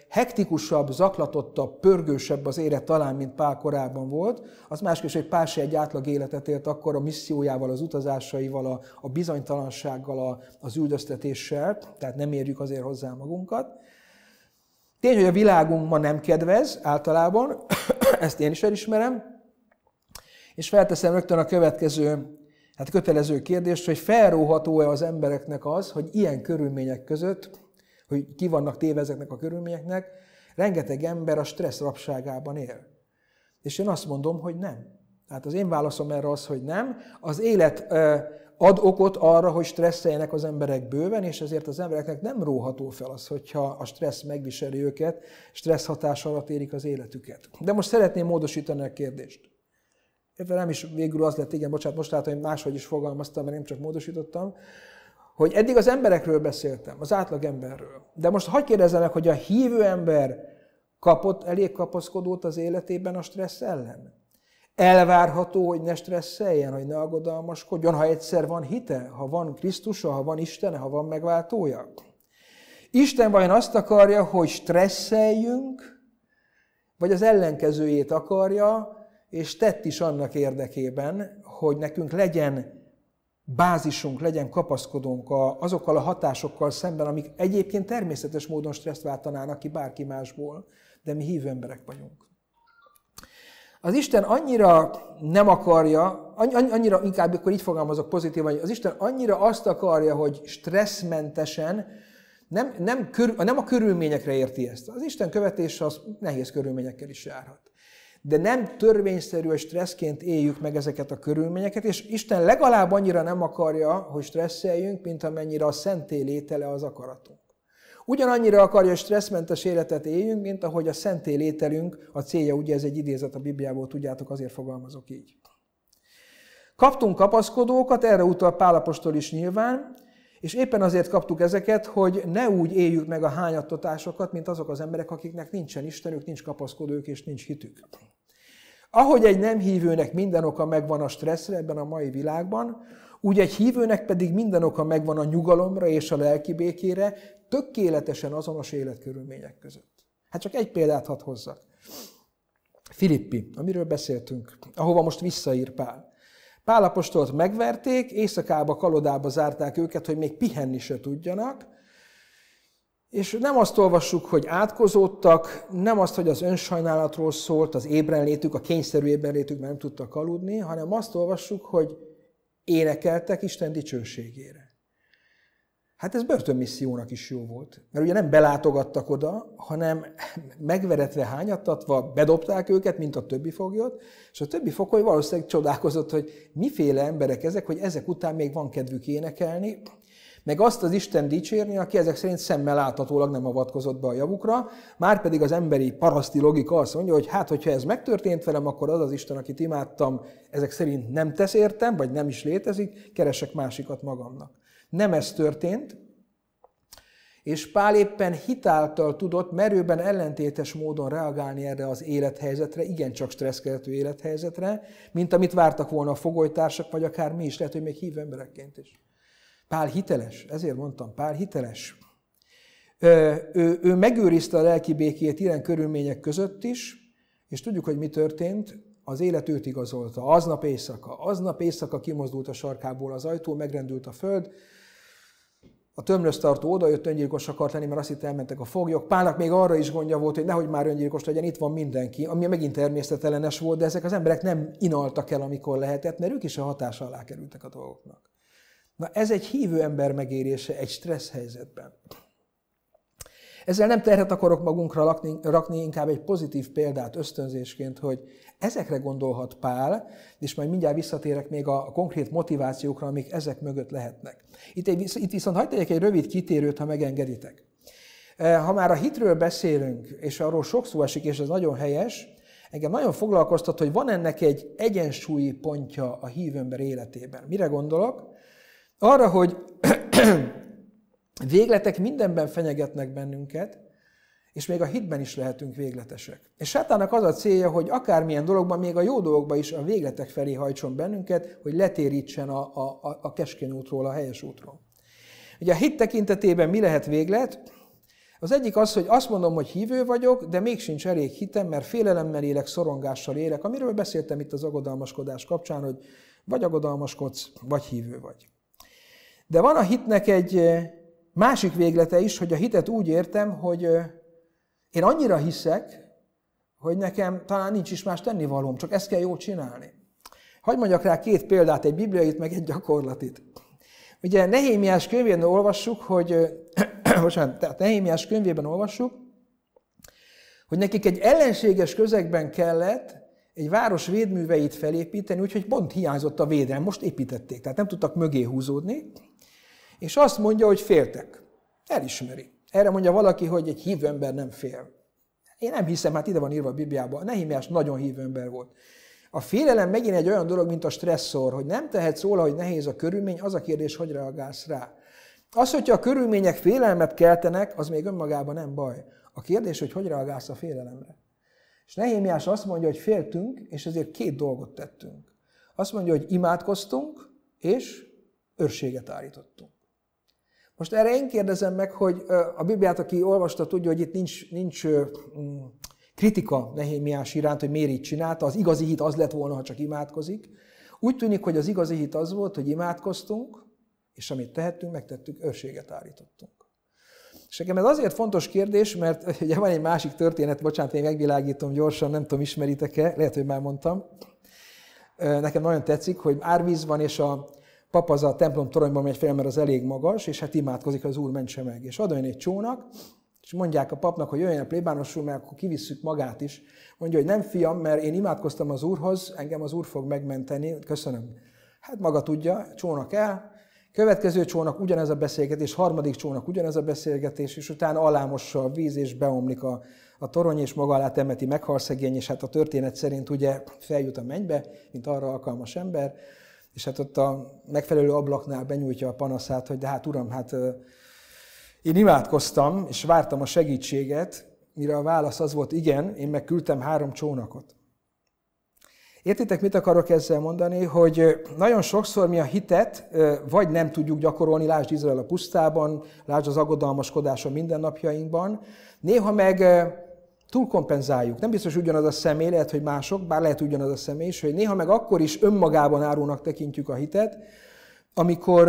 hektikusabb, zaklatottabb, pörgősebb az élet talán, mint Pál korábban volt. Az másképp, hogy Pál se egy átlag életet élt akkor a missziójával, az utazásaival, a, a bizonytalansággal, a, az üldöztetéssel, tehát nem érjük azért hozzá magunkat. Tény, hogy a világunk ma nem kedvez általában, ezt én is elismerem, és felteszem rögtön a következő Hát kötelező kérdés, hogy felróható-e az embereknek az, hogy ilyen körülmények között, hogy ki vannak téve ezeknek a körülményeknek, rengeteg ember a stressz rabságában él. És én azt mondom, hogy nem. Tehát az én válaszom erre az, hogy nem. Az élet ad okot arra, hogy stresszeljenek az emberek bőven, és ezért az embereknek nem róható fel az, hogyha a stressz megviseli őket, stressz hatás alatt érik az életüket. De most szeretném módosítani a kérdést. Ebben nem is végül az lett, igen, bocsánat, most látom, hogy máshogy is fogalmaztam, mert nem csak módosítottam, hogy eddig az emberekről beszéltem, az átlag emberről. De most hagyj kérdezzem meg, hogy a hívő ember kapott elég kapaszkodót az életében a stressz ellen? Elvárható, hogy ne stresszeljen, hogy ne aggodalmaskodjon, ha egyszer van hite, ha van Krisztusa, ha van Istene, ha van megváltója. Isten vajon azt akarja, hogy stresszeljünk, vagy az ellenkezőjét akarja, és tett is annak érdekében, hogy nekünk legyen bázisunk, legyen kapaszkodónk azokkal a hatásokkal szemben, amik egyébként természetes módon stresszt váltanának ki bárki másból, de mi hívő emberek vagyunk. Az Isten annyira nem akarja, annyira inkább akkor így fogalmazok pozitívan, hogy az Isten annyira azt akarja, hogy stresszmentesen, nem, nem, kör, nem a körülményekre érti ezt. Az Isten követése az nehéz körülményekkel is járhat. De nem törvényszerű, hogy stresszként éljük meg ezeket a körülményeket, és Isten legalább annyira nem akarja, hogy stresszeljünk, mint amennyire a szenté létele az akaratunk. Ugyanannyira akarja, hogy stresszmentes életet éljünk, mint ahogy a szenté lételünk, a célja, ugye ez egy idézet a Bibliából, tudjátok, azért fogalmazok így. Kaptunk kapaszkodókat, erre utal Pálapostól is nyilván, és éppen azért kaptuk ezeket, hogy ne úgy éljük meg a hányattatásokat, mint azok az emberek, akiknek nincsen Istenük, nincs kapaszkodók és nincs hitük. Ahogy egy nem hívőnek minden oka megvan a stresszre ebben a mai világban, úgy egy hívőnek pedig minden oka megvan a nyugalomra és a lelki békére, tökéletesen azonos életkörülmények között. Hát csak egy példát hadd hozzak. Filippi, amiről beszéltünk, ahova most visszaír Pál. Pálapostolt megverték, éjszakába, kalodába zárták őket, hogy még pihenni se tudjanak, és nem azt olvassuk, hogy átkozódtak, nem azt, hogy az önsajnálatról szólt, az ébrenlétük, a kényszerű ébrenlétük, mert nem tudtak aludni, hanem azt olvassuk, hogy énekeltek Isten dicsőségére. Hát ez börtönmissziónak is jó volt. Mert ugye nem belátogattak oda, hanem megveretve, hányattatva bedobták őket, mint a többi foglyot, és a többi fogoly valószínűleg csodálkozott, hogy miféle emberek ezek, hogy ezek után még van kedvük énekelni, meg azt az Isten dicsérni, aki ezek szerint szemmel láthatólag nem avatkozott be a javukra, már pedig az emberi paraszti logika azt mondja, hogy hát, hogyha ez megtörtént velem, akkor az az Isten, akit imádtam, ezek szerint nem tesz értem, vagy nem is létezik, keresek másikat magamnak. Nem ez történt, és Pál éppen hitáltal tudott merőben ellentétes módon reagálni erre az élethelyzetre, igencsak stresszkeltő élethelyzetre, mint amit vártak volna a fogolytársak, vagy akár mi is, lehet, hogy még hív emberekként is. Pál hiteles, ezért mondtam, Pál hiteles. Ő, ő, ő megőrizte a lelki békét ilyen körülmények között is, és tudjuk, hogy mi történt, az élet őt igazolta. Aznap éjszaka, aznap éjszaka kimozdult a sarkából az ajtó, megrendült a föld, a tömlöztartó oda jött öngyilkos akart lenni, mert azt itt elmentek a foglyok. Pálnak még arra is gondja volt, hogy nehogy már öngyilkos legyen, itt van mindenki, ami megint természetellenes volt, de ezek az emberek nem inaltak el, amikor lehetett, mert ők is a hatás alá kerültek a dolgoknak. Na ez egy hívő ember megérése egy stressz helyzetben. Ezzel nem terhet akarok magunkra rakni, rakni, inkább egy pozitív példát ösztönzésként, hogy ezekre gondolhat Pál, és majd mindjárt visszatérek még a konkrét motivációkra, amik ezek mögött lehetnek. Itt, egy, itt viszont hagyd egy rövid kitérőt, ha megengeditek. E, ha már a hitről beszélünk, és arról sok szó esik, és ez nagyon helyes, engem nagyon foglalkoztat, hogy van ennek egy egyensúlyi pontja a hívőmber életében. Mire gondolok? Arra, hogy végletek mindenben fenyegetnek bennünket, és még a hitben is lehetünk végletesek. És sátának az a célja, hogy akármilyen dologban, még a jó dolgokban is a végletek felé hajtson bennünket, hogy letérítsen a, a, a keskeny útról, a helyes útról. Ugye a hit tekintetében mi lehet véglet? Az egyik az, hogy azt mondom, hogy hívő vagyok, de még sincs elég hitem, mert félelemmel élek, szorongással élek, amiről beszéltem itt az agodalmaskodás kapcsán, hogy vagy agodalmaskodsz, vagy hívő vagy. De van a hitnek egy másik véglete is, hogy a hitet úgy értem, hogy én annyira hiszek, hogy nekem talán nincs is más tennivalóm, csak ezt kell jól csinálni. Hagy mondjak rá két példát, egy bibliait, meg egy gyakorlatit. Ugye Nehémiás könyvében olvassuk, hogy, bocsánat, tehát Nehémiás könyvében olvassuk, hogy nekik egy ellenséges közegben kellett egy város védműveit felépíteni, úgyhogy pont hiányzott a védelem, most építették, tehát nem tudtak mögé húzódni, és azt mondja, hogy féltek. Elismeri. Erre mondja valaki, hogy egy hívő ember nem fél. Én nem hiszem, hát ide van írva a Bibliában. Nehemiás nagyon hívő ember volt. A félelem megint egy olyan dolog, mint a stresszor, hogy nem tehetsz róla, hogy nehéz a körülmény, az a kérdés, hogy reagálsz rá. Az, hogyha a körülmények félelmet keltenek, az még önmagában nem baj. A kérdés, hogy hogy reagálsz a félelemre. És Nehémiás azt mondja, hogy féltünk, és ezért két dolgot tettünk. Azt mondja, hogy imádkoztunk, és őrséget állítottunk. Most erre én kérdezem meg, hogy a Bibliát, aki olvasta, tudja, hogy itt nincs, nincs mm, kritika Nehémiás iránt, hogy miért így csinálta. Az igazi hit az lett volna, ha csak imádkozik. Úgy tűnik, hogy az igazi hit az volt, hogy imádkoztunk, és amit tehettünk, megtettük, őrséget állítottunk. És nekem ez azért fontos kérdés, mert ugye van egy másik történet, bocsánat, én megvilágítom gyorsan, nem tudom, ismeritek-e, lehet, hogy már mondtam. Nekem nagyon tetszik, hogy árvíz van, és a pap az a templom toronyban megy fel, mert az elég magas, és hát imádkozik, az úr mentse meg. És oda egy csónak, és mondják a papnak, hogy jöjjön a plébánosul, mert akkor kivisszük magát is. Mondja, hogy nem fiam, mert én imádkoztam az úrhoz, engem az úr fog megmenteni, köszönöm. Hát maga tudja, csónak el, Következő csónak ugyanez a beszélgetés, harmadik csónak ugyanez a beszélgetés, és utána alámossa a víz, és beomlik a, a torony, és maga alá temeti, meghal szegény, és hát a történet szerint ugye feljut a mennybe, mint arra alkalmas ember, és hát ott a megfelelő ablaknál benyújtja a panaszát, hogy de hát uram, hát én imádkoztam, és vártam a segítséget, mire a válasz az volt, igen, én meg küldtem három csónakot. Értitek, mit akarok ezzel mondani? Hogy nagyon sokszor mi a hitet vagy nem tudjuk gyakorolni, lásd Izrael a pusztában, lásd az aggodalmaskodás a mindennapjainkban, néha meg túlkompenzáljuk. Nem biztos ugyanaz a személy, lehet, hogy mások, bár lehet ugyanaz a személy is, hogy néha meg akkor is önmagában árulnak tekintjük a hitet, amikor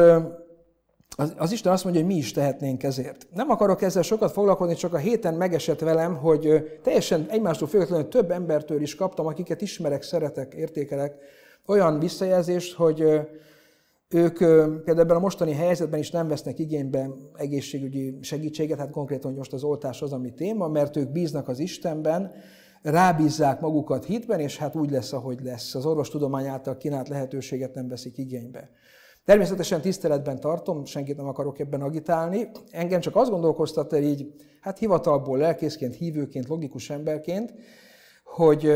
az, az Isten azt mondja, hogy mi is tehetnénk ezért. Nem akarok ezzel sokat foglalkozni, csak a héten megesett velem, hogy teljesen egymástól függetlenül több embertől is kaptam, akiket ismerek, szeretek, értékelek, olyan visszajelzést, hogy ők például ebben a mostani helyzetben is nem vesznek igénybe egészségügyi segítséget, hát konkrétan most az oltás az, ami téma, mert ők bíznak az Istenben, rábízzák magukat hitben, és hát úgy lesz, ahogy lesz. Az orvostudomány által kínált lehetőséget nem veszik igénybe. Természetesen tiszteletben tartom, senkit nem akarok ebben agitálni. Engem csak azt gondolkoztat el így, hát hivatalból, lelkészként, hívőként, logikus emberként, hogy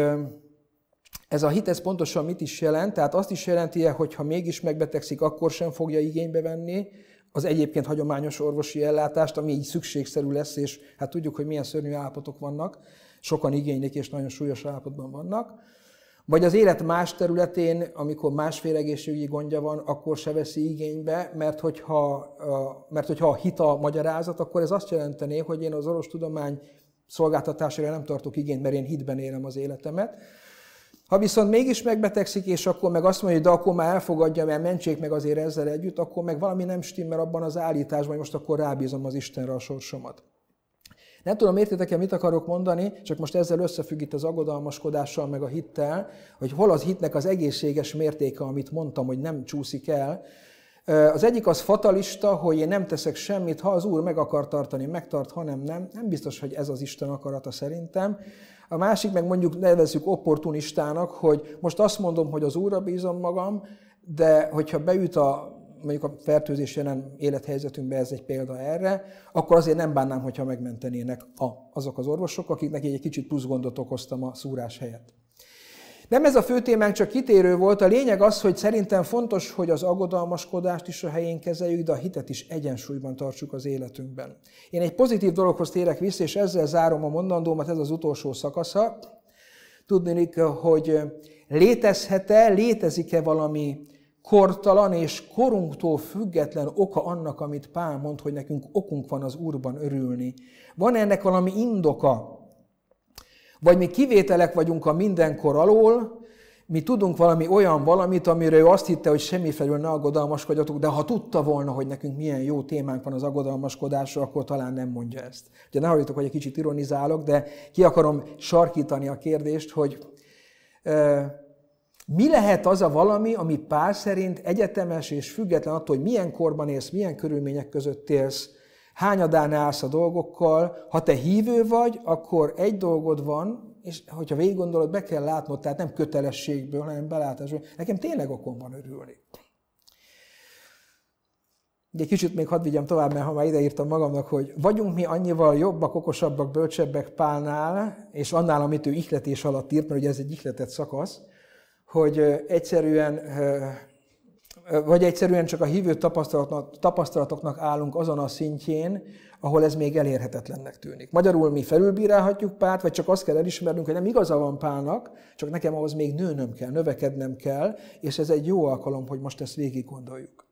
ez a hit, ez pontosan mit is jelent? Tehát azt is jelenti hogy ha mégis megbetegszik, akkor sem fogja igénybe venni az egyébként hagyományos orvosi ellátást, ami így szükségszerű lesz, és hát tudjuk, hogy milyen szörnyű állapotok vannak, sokan igénylik, és nagyon súlyos állapotban vannak. Vagy az élet más területén, amikor másféle egészségügyi gondja van, akkor se veszi igénybe, mert hogyha, mert hogyha a hita magyarázat, akkor ez azt jelenteni, hogy én az orvostudomány szolgáltatására nem tartok igényt, mert én hitben élem az életemet. Ha viszont mégis megbetegszik, és akkor meg azt mondja, hogy de akkor már elfogadja, mert mentsék meg azért ezzel együtt, akkor meg valami nem stimmel abban az állításban, hogy most akkor rábízom az Istenre a sorsomat. Nem tudom, értitek-e, mit akarok mondani, csak most ezzel összefügg itt az aggodalmaskodással, meg a hittel, hogy hol az hitnek az egészséges mértéke, amit mondtam, hogy nem csúszik el. Az egyik az fatalista, hogy én nem teszek semmit, ha az Úr meg akar tartani, megtart, hanem nem. Nem biztos, hogy ez az Isten akarata szerintem. A másik meg mondjuk nevezzük opportunistának, hogy most azt mondom, hogy az Úrra bízom magam, de hogyha beüt a mondjuk a fertőzés jelen élethelyzetünkben ez egy példa erre, akkor azért nem bánnám, hogyha megmentenének a, azok az orvosok, akiknek egy kicsit plusz gondot okoztam a szúrás helyett. Nem ez a fő témánk, csak kitérő volt. A lényeg az, hogy szerintem fontos, hogy az aggodalmaskodást is a helyén kezeljük, de a hitet is egyensúlyban tartsuk az életünkben. Én egy pozitív dologhoz térek vissza, és ezzel zárom a mondandómat, ez az utolsó szakasza. Tudni, hogy létezhet-e, létezik-e valami kortalan és korunktól független oka annak, amit Pál mond, hogy nekünk okunk van az Úrban örülni. Van ennek valami indoka? Vagy mi kivételek vagyunk a mindenkor alól, mi tudunk valami olyan valamit, amire ő azt hitte, hogy semmifelől ne aggodalmaskodjatok, de ha tudta volna, hogy nekünk milyen jó témánk van az aggodalmaskodásra, akkor talán nem mondja ezt. Ugye ne halljatok, hogy egy kicsit ironizálok, de ki akarom sarkítani a kérdést, hogy mi lehet az a valami, ami Pál szerint egyetemes és független attól, hogy milyen korban élsz, milyen körülmények között élsz, hányadán állsz a dolgokkal. Ha te hívő vagy, akkor egy dolgod van, és hogyha végig gondolod, be kell látnod, tehát nem kötelességből, hanem belátásból. Nekem tényleg okom van örülni. Egy kicsit még hadd vigyem tovább, mert ha már ideírtam magamnak, hogy vagyunk mi annyival jobbak, okosabbak, bölcsebbek Pálnál, és annál, amit ő ihletés alatt írt, mert ugye ez egy ihletett szakasz, hogy egyszerűen vagy egyszerűen csak a hívő tapasztalatoknak, tapasztalatoknak állunk azon a szintjén, ahol ez még elérhetetlennek tűnik. Magyarul mi felülbírálhatjuk Pált, vagy csak azt kell elismernünk, hogy nem igaza van Pálnak, csak nekem ahhoz még nőnöm kell, növekednem kell, és ez egy jó alkalom, hogy most ezt végig gondoljuk.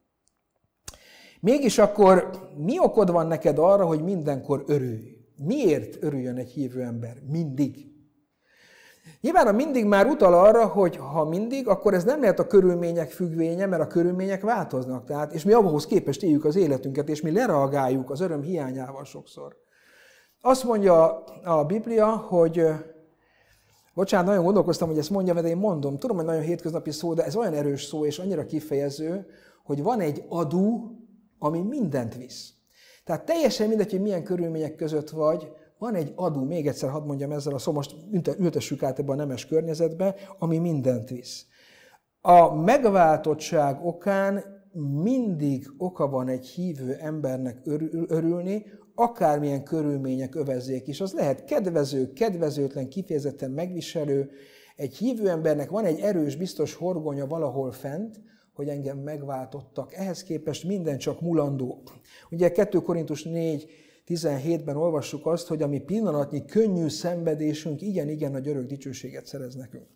Mégis akkor mi okod van neked arra, hogy mindenkor örülj? Miért örüljön egy hívő ember? Mindig. Nyilván a mindig már utal arra, hogy ha mindig, akkor ez nem lehet a körülmények függvénye, mert a körülmények változnak. Tehát, és mi ahhoz képest éljük az életünket, és mi lereagáljuk az öröm hiányával sokszor. Azt mondja a Biblia, hogy Bocsánat, nagyon gondolkoztam, hogy ezt mondja, de én mondom. Tudom, hogy nagyon hétköznapi szó, de ez olyan erős szó és annyira kifejező, hogy van egy adó, ami mindent visz. Tehát teljesen mindegy, hogy milyen körülmények között vagy, van egy adó, még egyszer hadd mondjam ezzel a szó, most ültessük át ebbe a nemes környezetbe, ami mindent visz. A megváltottság okán mindig oka van egy hívő embernek örülni, akármilyen körülmények övezzék is. Az lehet kedvező, kedvezőtlen, kifejezetten megviselő. Egy hívő embernek van egy erős, biztos horgonya valahol fent, hogy engem megváltottak. Ehhez képest minden csak mulandó. Ugye 2 Korintus 4 17-ben olvassuk azt, hogy a mi pillanatnyi könnyű szenvedésünk igen-igen nagy örök dicsőséget szerez nekünk.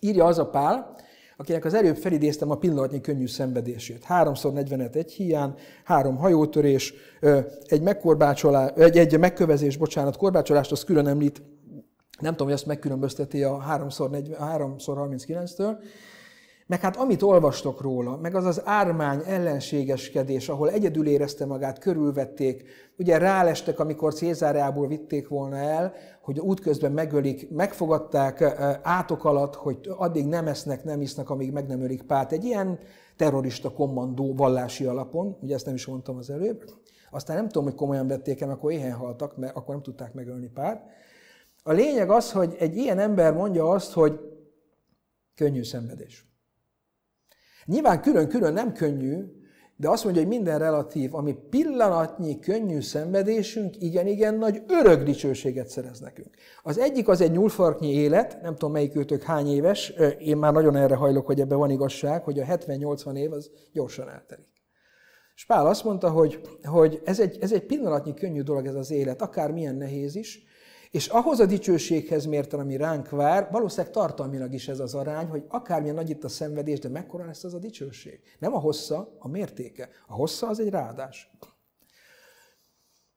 Írja az a Pál, akinek az előbb felidéztem a pillanatnyi könnyű szenvedését. Háromszor 45 egy hián, három hajótörés, egy, megkorbácsolás, egy, egy megkövezés, bocsánat, korbácsolást az külön említ, nem tudom, hogy azt megkülönbözteti a 3x39-től, meg hát amit olvastok róla, meg az az ármány ellenségeskedés, ahol egyedül érezte magát, körülvették, ugye rálestek, amikor Cézáreából vitték volna el, hogy útközben megölik, megfogadták átok alatt, hogy addig nem esznek, nem isznak, amíg meg nem ölik Pát. Egy ilyen terrorista kommandó vallási alapon, ugye ezt nem is mondtam az előbb. Aztán nem tudom, hogy komolyan vették el, akkor éhen haltak, mert akkor nem tudták megölni Pát. A lényeg az, hogy egy ilyen ember mondja azt, hogy könnyű szenvedés. Nyilván külön-külön nem könnyű, de azt mondja, hogy minden relatív, ami pillanatnyi könnyű szenvedésünk, igen-igen nagy örök dicsőséget szerez nekünk. Az egyik az egy nyúlfarknyi élet, nem tudom melyik őtök hány éves, én már nagyon erre hajlok, hogy ebben van igazság, hogy a 70-80 év az gyorsan eltelik. És Pál azt mondta, hogy, hogy ez, egy, ez egy pillanatnyi könnyű dolog ez az élet, akár milyen nehéz is, és ahhoz a dicsőséghez mérten, ami ránk vár, valószínűleg tartalmilag is ez az arány, hogy akármilyen nagy itt a szenvedés, de mekkora lesz az a dicsőség. Nem a hossza, a mértéke. A hossza az egy ráadás.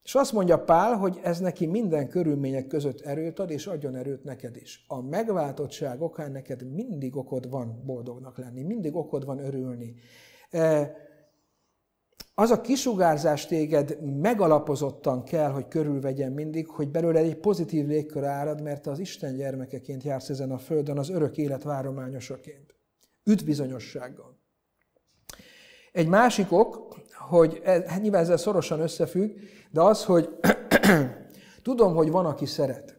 És azt mondja Pál, hogy ez neki minden körülmények között erőt ad, és adjon erőt neked is. A megváltottság okán neked mindig okod van boldognak lenni, mindig okod van örülni. E, az a kisugárzás téged megalapozottan kell, hogy körülvegyen mindig, hogy belőle egy pozitív légkör árad, mert az Isten gyermekeként jársz ezen a földön, az örök élet várományosaként. Üdvbizonyossággal. Egy másik ok, hogy ez, hát nyilván ezzel szorosan összefügg, de az, hogy tudom, hogy van, aki szeret.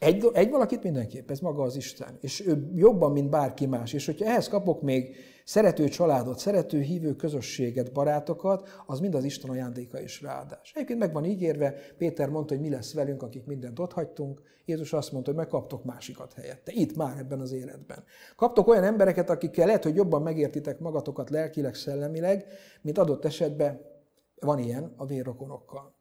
Egy, egy valakit mindenképp, ez maga az Isten. És ő jobban, mint bárki más. És hogyha ehhez kapok még szerető családot, szerető hívő közösséget, barátokat, az mind az Isten ajándéka és ráadás. Egyébként meg van ígérve, Péter mondta, hogy mi lesz velünk, akik mindent ott hagytunk. Jézus azt mondta, hogy megkaptok másikat helyette. Itt már ebben az életben. Kaptok olyan embereket, akikkel lehet, hogy jobban megértitek magatokat lelkileg, szellemileg, mint adott esetben van ilyen a vérrokonokkal.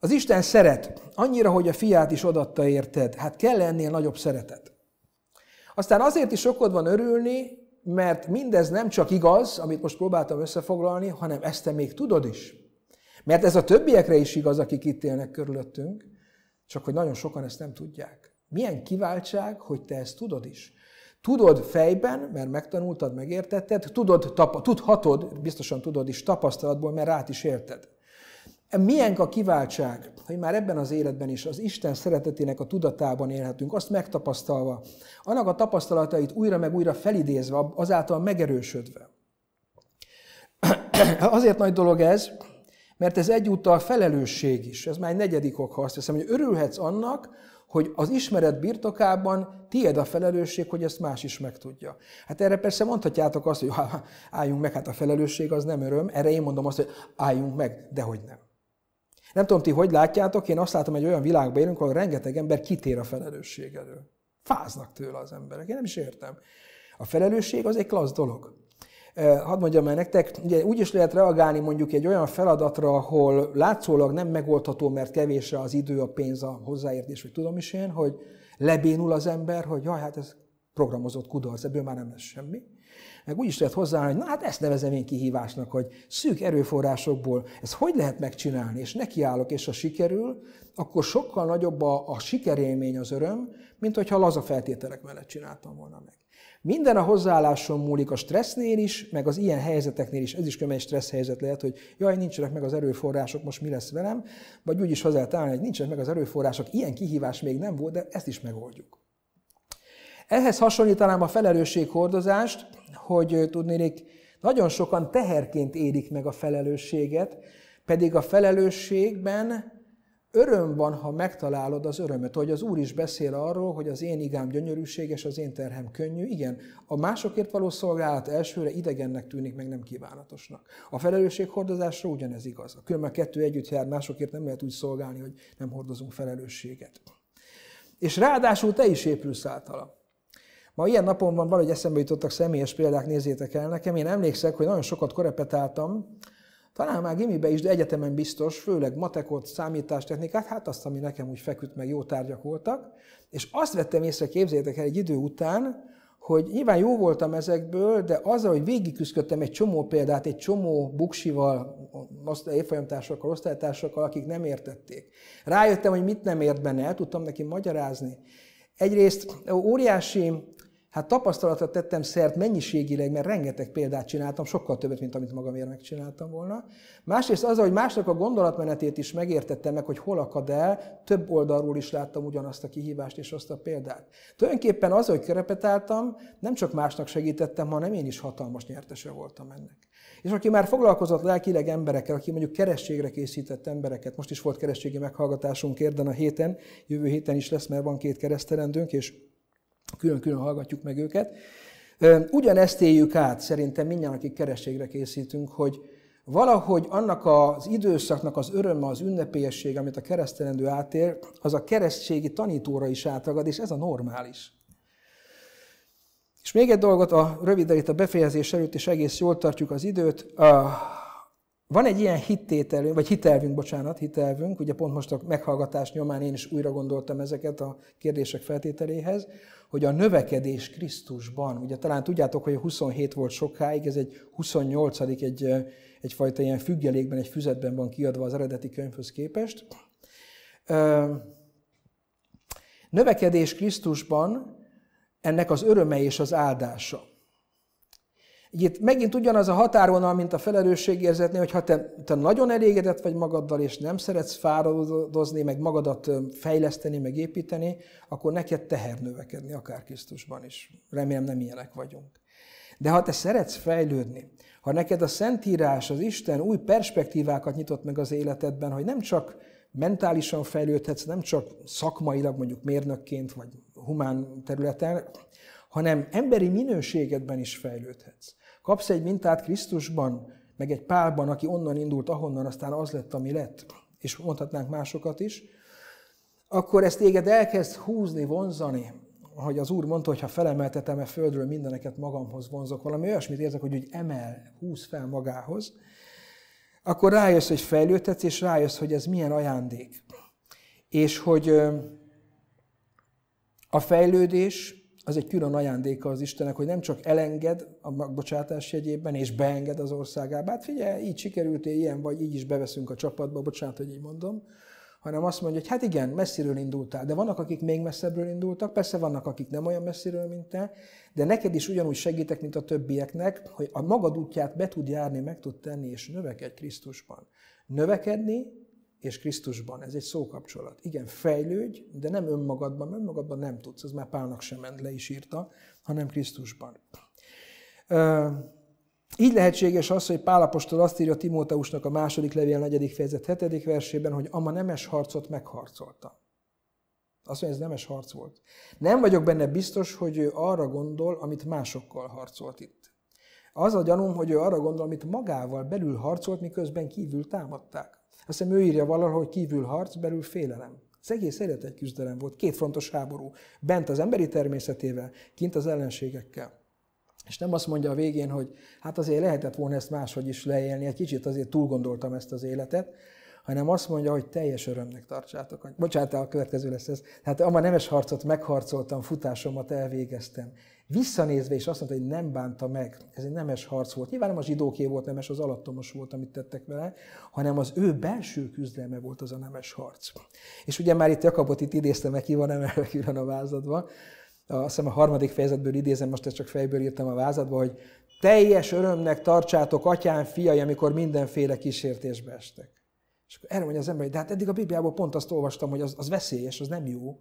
Az Isten szeret, annyira, hogy a fiát is odatta érted. Hát kell ennél nagyobb szeretet. Aztán azért is okod van örülni, mert mindez nem csak igaz, amit most próbáltam összefoglalni, hanem ezt te még tudod is. Mert ez a többiekre is igaz, akik itt élnek körülöttünk, csak hogy nagyon sokan ezt nem tudják. Milyen kiváltság, hogy te ezt tudod is. Tudod fejben, mert megtanultad, megértetted, tudod, tapa, tudhatod, biztosan tudod is tapasztalatból, mert rát is érted. Milyen a kiváltság, hogy már ebben az életben is az Isten szeretetének a tudatában élhetünk, azt megtapasztalva, annak a tapasztalatait újra meg újra felidézve, azáltal megerősödve. Azért nagy dolog ez, mert ez egyúttal felelősség is. Ez már egy negyedik ok, ha azt hiszem, hogy örülhetsz annak, hogy az ismeret birtokában tied a felelősség, hogy ezt más is megtudja. Hát erre persze mondhatjátok azt, hogy álljunk meg, hát a felelősség az nem öröm. Erre én mondom azt, hogy álljunk meg, de hogy nem. Nem tudom, ti hogy látjátok, én azt látom, hogy olyan világban élünk, ahol rengeteg ember kitér a felelősség elől. Fáznak tőle az emberek. Én nem is értem. A felelősség az egy klassz dolog. Hadd mondjam el nektek, ugye úgy is lehet reagálni mondjuk egy olyan feladatra, ahol látszólag nem megoldható, mert kevésre az idő, a pénz, a hozzáértés, vagy tudom is én, hogy lebénul az ember, hogy jaj, hát ez programozott kudarc, ebből már nem lesz semmi. Meg úgy is lehet hozzáállni, hogy na hát ezt nevezem én kihívásnak, hogy szűk erőforrásokból ezt hogy lehet megcsinálni, és nekiállok, és ha sikerül, akkor sokkal nagyobb a, a sikerélmény, az öröm, mint hogyha laza feltételek mellett csináltam volna meg. Minden a hozzáálláson múlik a stressznél is, meg az ilyen helyzeteknél is. Ez is kömény stressz helyzet lehet, hogy jaj, nincsenek meg az erőforrások, most mi lesz velem, vagy úgy is hozzá állni, hogy nincsenek meg az erőforrások, ilyen kihívás még nem volt, de ezt is megoldjuk. Ehhez hasonlítanám a felelősséghordozást, hogy tudnék, nagyon sokan teherként érik meg a felelősséget, pedig a felelősségben öröm van, ha megtalálod az örömet. Hogy az Úr is beszél arról, hogy az én igám gyönyörűséges, az én terhem könnyű. Igen, a másokért való szolgálat elsőre idegennek tűnik, meg nem kívánatosnak. A felelősséghordozásra ugyanez igaz. A különben kettő együtt jár, másokért nem lehet úgy szolgálni, hogy nem hordozunk felelősséget. És ráadásul te is épülsz általa. Ma ilyen napon van, valahogy eszembe jutottak személyes példák, nézzétek el nekem. Én emlékszek, hogy nagyon sokat korepetáltam, talán már gimibe is, de egyetemen biztos, főleg matekot, számítástechnikát, hát azt, ami nekem úgy feküdt, meg jó tárgyak voltak. És azt vettem észre, képzétek el egy idő után, hogy nyilván jó voltam ezekből, de azzal, hogy végigküzdöttem egy csomó példát, egy csomó buksival, évfolyamtársakkal, osztálytársakkal, akik nem értették. Rájöttem, hogy mit nem ért benne, el tudtam neki magyarázni. Egyrészt óriási Hát tapasztalatot tettem szert mennyiségileg, mert rengeteg példát csináltam, sokkal többet, mint amit magamért megcsináltam volna. Másrészt az, hogy másnak a gondolatmenetét is megértettem meg, hogy hol akad el, több oldalról is láttam ugyanazt a kihívást és azt a példát. Tulajdonképpen az, hogy körepetáltam, nem csak másnak segítettem, hanem én is hatalmas nyertese voltam ennek. És aki már foglalkozott lelkileg emberekkel, aki mondjuk kerességre készített embereket, most is volt kerességi meghallgatásunk érden a héten, jövő héten is lesz, mert van két keresztelendőnk, és külön-külön hallgatjuk meg őket. Ugyanezt éljük át szerintem mindjárt, akik kerességre készítünk, hogy valahogy annak az időszaknak az öröme, az ünnepélyesség, amit a keresztelendő átér, az a keresztségi tanítóra is átragad, és ez a normális. És még egy dolgot, a rövid itt a befejezés előtt, és egész jól tartjuk az időt. Van egy ilyen hittételünk, vagy hitelvünk, bocsánat, hitelvünk, ugye pont most a meghallgatás nyomán én is újra gondoltam ezeket a kérdések feltételéhez, hogy a növekedés Krisztusban, ugye talán tudjátok, hogy a 27 volt sokáig, ez egy 28 egy, egyfajta ilyen függelékben, egy füzetben van kiadva az eredeti könyvhöz képest. Növekedés Krisztusban ennek az öröme és az áldása. Itt megint ugyanaz a határvonal, mint a felelősségérzetnél, hogy ha te, te nagyon elégedett vagy magaddal, és nem szeretsz fáradozni, meg magadat fejleszteni, meg építeni, akkor neked teher növekedni, akár Krisztusban is. Remélem nem ilyenek vagyunk. De ha te szeretsz fejlődni, ha neked a Szentírás, az Isten új perspektívákat nyitott meg az életedben, hogy nem csak mentálisan fejlődhetsz, nem csak szakmailag, mondjuk mérnökként, vagy humán területen, hanem emberi minőségedben is fejlődhetsz. Kapsz egy mintát Krisztusban, meg egy pálban, aki onnan indult, ahonnan aztán az lett, ami lett, és mondhatnánk másokat is, akkor ezt téged elkezd húzni, vonzani, ahogy az Úr mondta, hogy ha felemeltetem a földről mindeneket magamhoz vonzok, valami olyasmit érzek, hogy úgy emel, húz fel magához, akkor rájössz, hogy fejlődhetsz, és rájössz, hogy ez milyen ajándék. És hogy a fejlődés az egy külön ajándéka az Istennek, hogy nem csak elenged a bocsátás jegyében, és beenged az országába. Hát figyelj, így sikerültél ilyen, vagy így is beveszünk a csapatba, bocsánat, hogy így mondom, hanem azt mondja, hogy hát igen, messziről indultál, de vannak, akik még messzebbről indultak, persze vannak, akik nem olyan messziről, mint te, de neked is ugyanúgy segítek, mint a többieknek, hogy a magad útját be tud járni, meg tud tenni, és növekedj Krisztusban. Növekedni és Krisztusban. Ez egy szókapcsolat. Igen, fejlődj, de nem önmagadban, önmagadban nem tudsz, ez már Pálnak sem ment, le is írta, hanem Krisztusban. Így lehetséges az, hogy Pálapostól azt írja Timóteusnak a második levél negyedik fejezet hetedik versében, hogy ama nemes harcot megharcolta. Azt mondja, ez nemes harc volt. Nem vagyok benne biztos, hogy ő arra gondol, amit másokkal harcolt itt. Az a gyanúm, hogy ő arra gondol, amit magával belül harcolt, miközben kívül támadták. Azt hiszem ő írja valahol, hogy kívül harc, belül félelem. Az egész élet egy küzdelem volt, két frontos háború. Bent az emberi természetével, kint az ellenségekkel. És nem azt mondja a végén, hogy hát azért lehetett volna ezt máshogy is leélni, egy kicsit azért túl gondoltam ezt az életet, hanem azt mondja, hogy teljes örömnek tartsátok. Bocsánat, a következő lesz ez. Tehát a nemes harcot megharcoltam, futásomat elvégeztem. Visszanézve is azt mondta, hogy nem bánta meg. Ez egy nemes harc volt. Nyilván nem a zsidóké volt nemes, az alattomos volt, amit tettek vele, hanem az ő belső küzdelme volt az a nemes harc. És ugye már itt Jakabot itt idéztem meg, ki van emelve külön a vázadva. Azt hiszem a harmadik fejezetből idézem, most ezt csak fejből írtam a vázadba, hogy teljes örömnek tartsátok, atyám, fiai, amikor mindenféle kísértésbe estek. És akkor erre mondja az ember, hogy de hát eddig a Bibliából pont azt olvastam, hogy az, az veszélyes, az nem jó.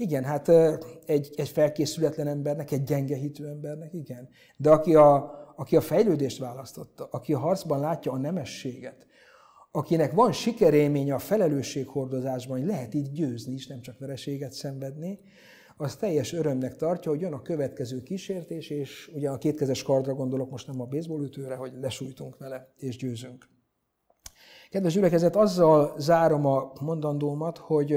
Igen, hát egy, egy felkészületlen embernek, egy gyenge hitű embernek, igen. De aki a, aki a fejlődést választotta, aki a harcban látja a nemességet, akinek van sikerélménye a felelősséghordozásban, hogy lehet így győzni is, nem csak vereséget szenvedni, az teljes örömnek tartja, hogy jön a következő kísértés, és ugye a kétkezes kardra gondolok most nem a baseballütőre, hogy lesújtunk vele, és győzünk. Kedves gyülekezet, azzal zárom a mondandómat, hogy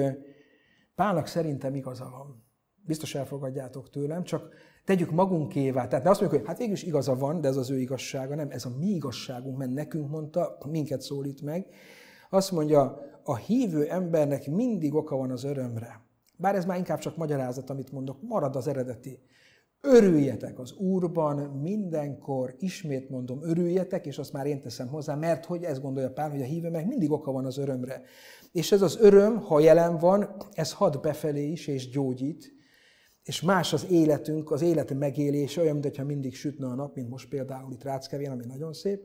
Pálnak szerintem igaza van. Biztos elfogadjátok tőlem, csak tegyük magunkévá. Tehát ne azt mondjuk, hogy hát végül is igaza van, de ez az ő igazsága. Nem, ez a mi igazságunk, mert nekünk mondta, minket szólít meg. Azt mondja, a hívő embernek mindig oka van az örömre. Bár ez már inkább csak magyarázat, amit mondok, marad az eredeti. Örüljetek az Úrban mindenkor, ismét mondom, örüljetek, és azt már én teszem hozzá, mert hogy ezt gondolja Pál, hogy a hívőnek mindig oka van az örömre. És ez az öröm, ha jelen van, ez had befelé is, és gyógyít, és más az életünk, az élet megélése, olyan, mintha mindig sütne a nap, mint most például itt Ráckevén, ami nagyon szép.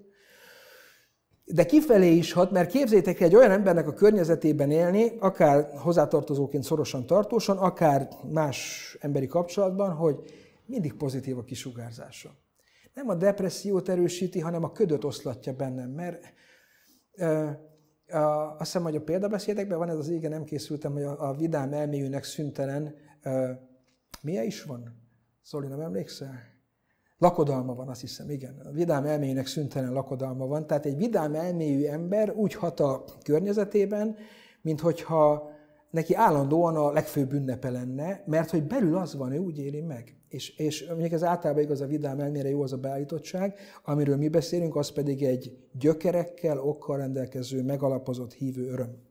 De kifelé is hat, mert képzétek egy olyan embernek a környezetében élni, akár hozzátartozóként szorosan tartósan, akár más emberi kapcsolatban, hogy mindig pozitív a kisugárzása. Nem a depressziót erősíti, hanem a ködöt oszlatja bennem, mert uh, azt hiszem, hogy a példabeszédekben van ez az ége, nem készültem, hogy a, a vidám elméjűnek szüntelen, uh, milyen is van? Zoli, nem emlékszel? Lakodalma van, azt hiszem, igen. A vidám elméjének szüntelen lakodalma van. Tehát egy vidám elméjű ember úgy hat a környezetében, mint hogyha neki állandóan a legfőbb ünnepe lenne, mert hogy belül az van, ő úgy éli meg. És, és mondjuk ez általában igaz a vidám elmére jó az a beállítottság, amiről mi beszélünk, az pedig egy gyökerekkel, okkal rendelkező, megalapozott hívő öröm.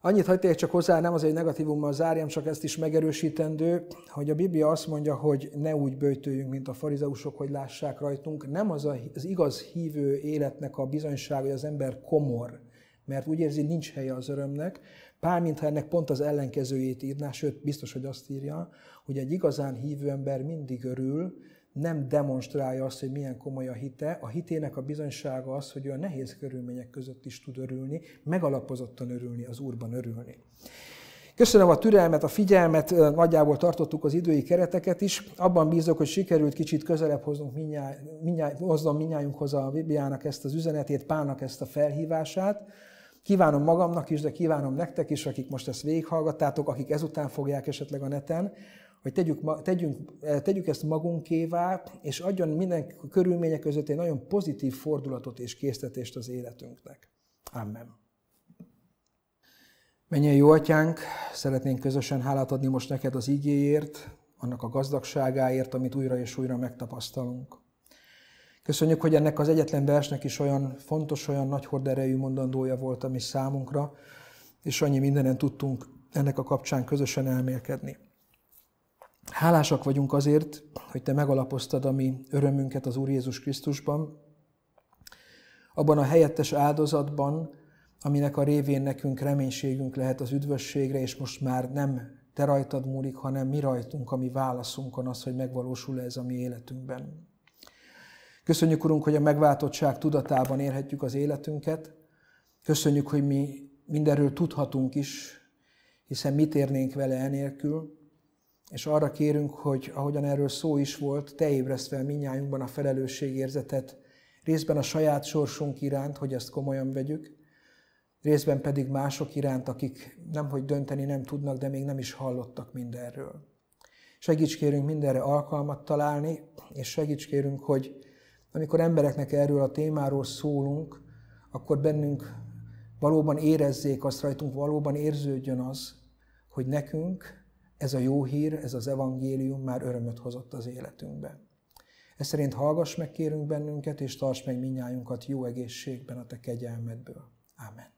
Annyit hagyték csak hozzá, nem az egy negatívummal zárjam, csak ezt is megerősítendő, hogy a Biblia azt mondja, hogy ne úgy bőjtőjünk, mint a farizeusok, hogy lássák rajtunk. Nem az a, az igaz hívő életnek a bizonysága, hogy az ember komor, mert úgy érzi, nincs helye az örömnek. Pál, mintha ennek pont az ellenkezőjét írná, sőt, biztos, hogy azt írja, hogy egy igazán hívő ember mindig örül, nem demonstrálja azt, hogy milyen komoly a hite. A hitének a bizonysága az, hogy olyan nehéz körülmények között is tud örülni, megalapozottan örülni, az Úrban örülni. Köszönöm a türelmet, a figyelmet, nagyjából tartottuk az idői kereteket is. Abban bízok, hogy sikerült kicsit közelebb hoznunk minnyáj, minnyáj, hoznom minnyájunkhoz a Bibliának ezt az üzenetét, Pálnak ezt a felhívását. Kívánom magamnak is, de kívánom nektek is, akik most ezt végighallgattátok, akik ezután fogják esetleg a neten, hogy tegyük, tegyünk, eh, tegyük ezt magunkévá, és adjon minden körülmények között egy nagyon pozitív fordulatot és késztetést az életünknek. Amen. Menjen jó atyánk, szeretnénk közösen hálát adni most neked az igéért, annak a gazdagságáért, amit újra és újra megtapasztalunk. Köszönjük, hogy ennek az egyetlen versnek is olyan fontos, olyan nagy horderejű mondandója volt a számunkra, és annyi mindenen tudtunk ennek a kapcsán közösen elmélkedni. Hálásak vagyunk azért, hogy Te megalapoztad a mi örömünket az Úr Jézus Krisztusban, abban a helyettes áldozatban, aminek a révén nekünk reménységünk lehet az üdvösségre, és most már nem Te rajtad múlik, hanem mi rajtunk, ami válaszunkon az, hogy megvalósul ez a mi életünkben. Köszönjük, Urunk, hogy a megváltottság tudatában érhetjük az életünket. Köszönjük, hogy mi mindenről tudhatunk is, hiszen mit érnénk vele enélkül. És arra kérünk, hogy ahogyan erről szó is volt, te ébreszt fel minnyájunkban a felelősségérzetet, részben a saját sorsunk iránt, hogy ezt komolyan vegyük, részben pedig mások iránt, akik nem hogy dönteni nem tudnak, de még nem is hallottak mindenről. Segíts kérünk mindenre alkalmat találni, és segíts kérünk, hogy amikor embereknek erről a témáról szólunk, akkor bennünk valóban érezzék azt rajtunk, valóban érződjön az, hogy nekünk ez a jó hír, ez az evangélium már örömöt hozott az életünkbe. Ez szerint hallgass meg kérünk bennünket, és tarts meg minnyájunkat jó egészségben a te kegyelmedből. Amen.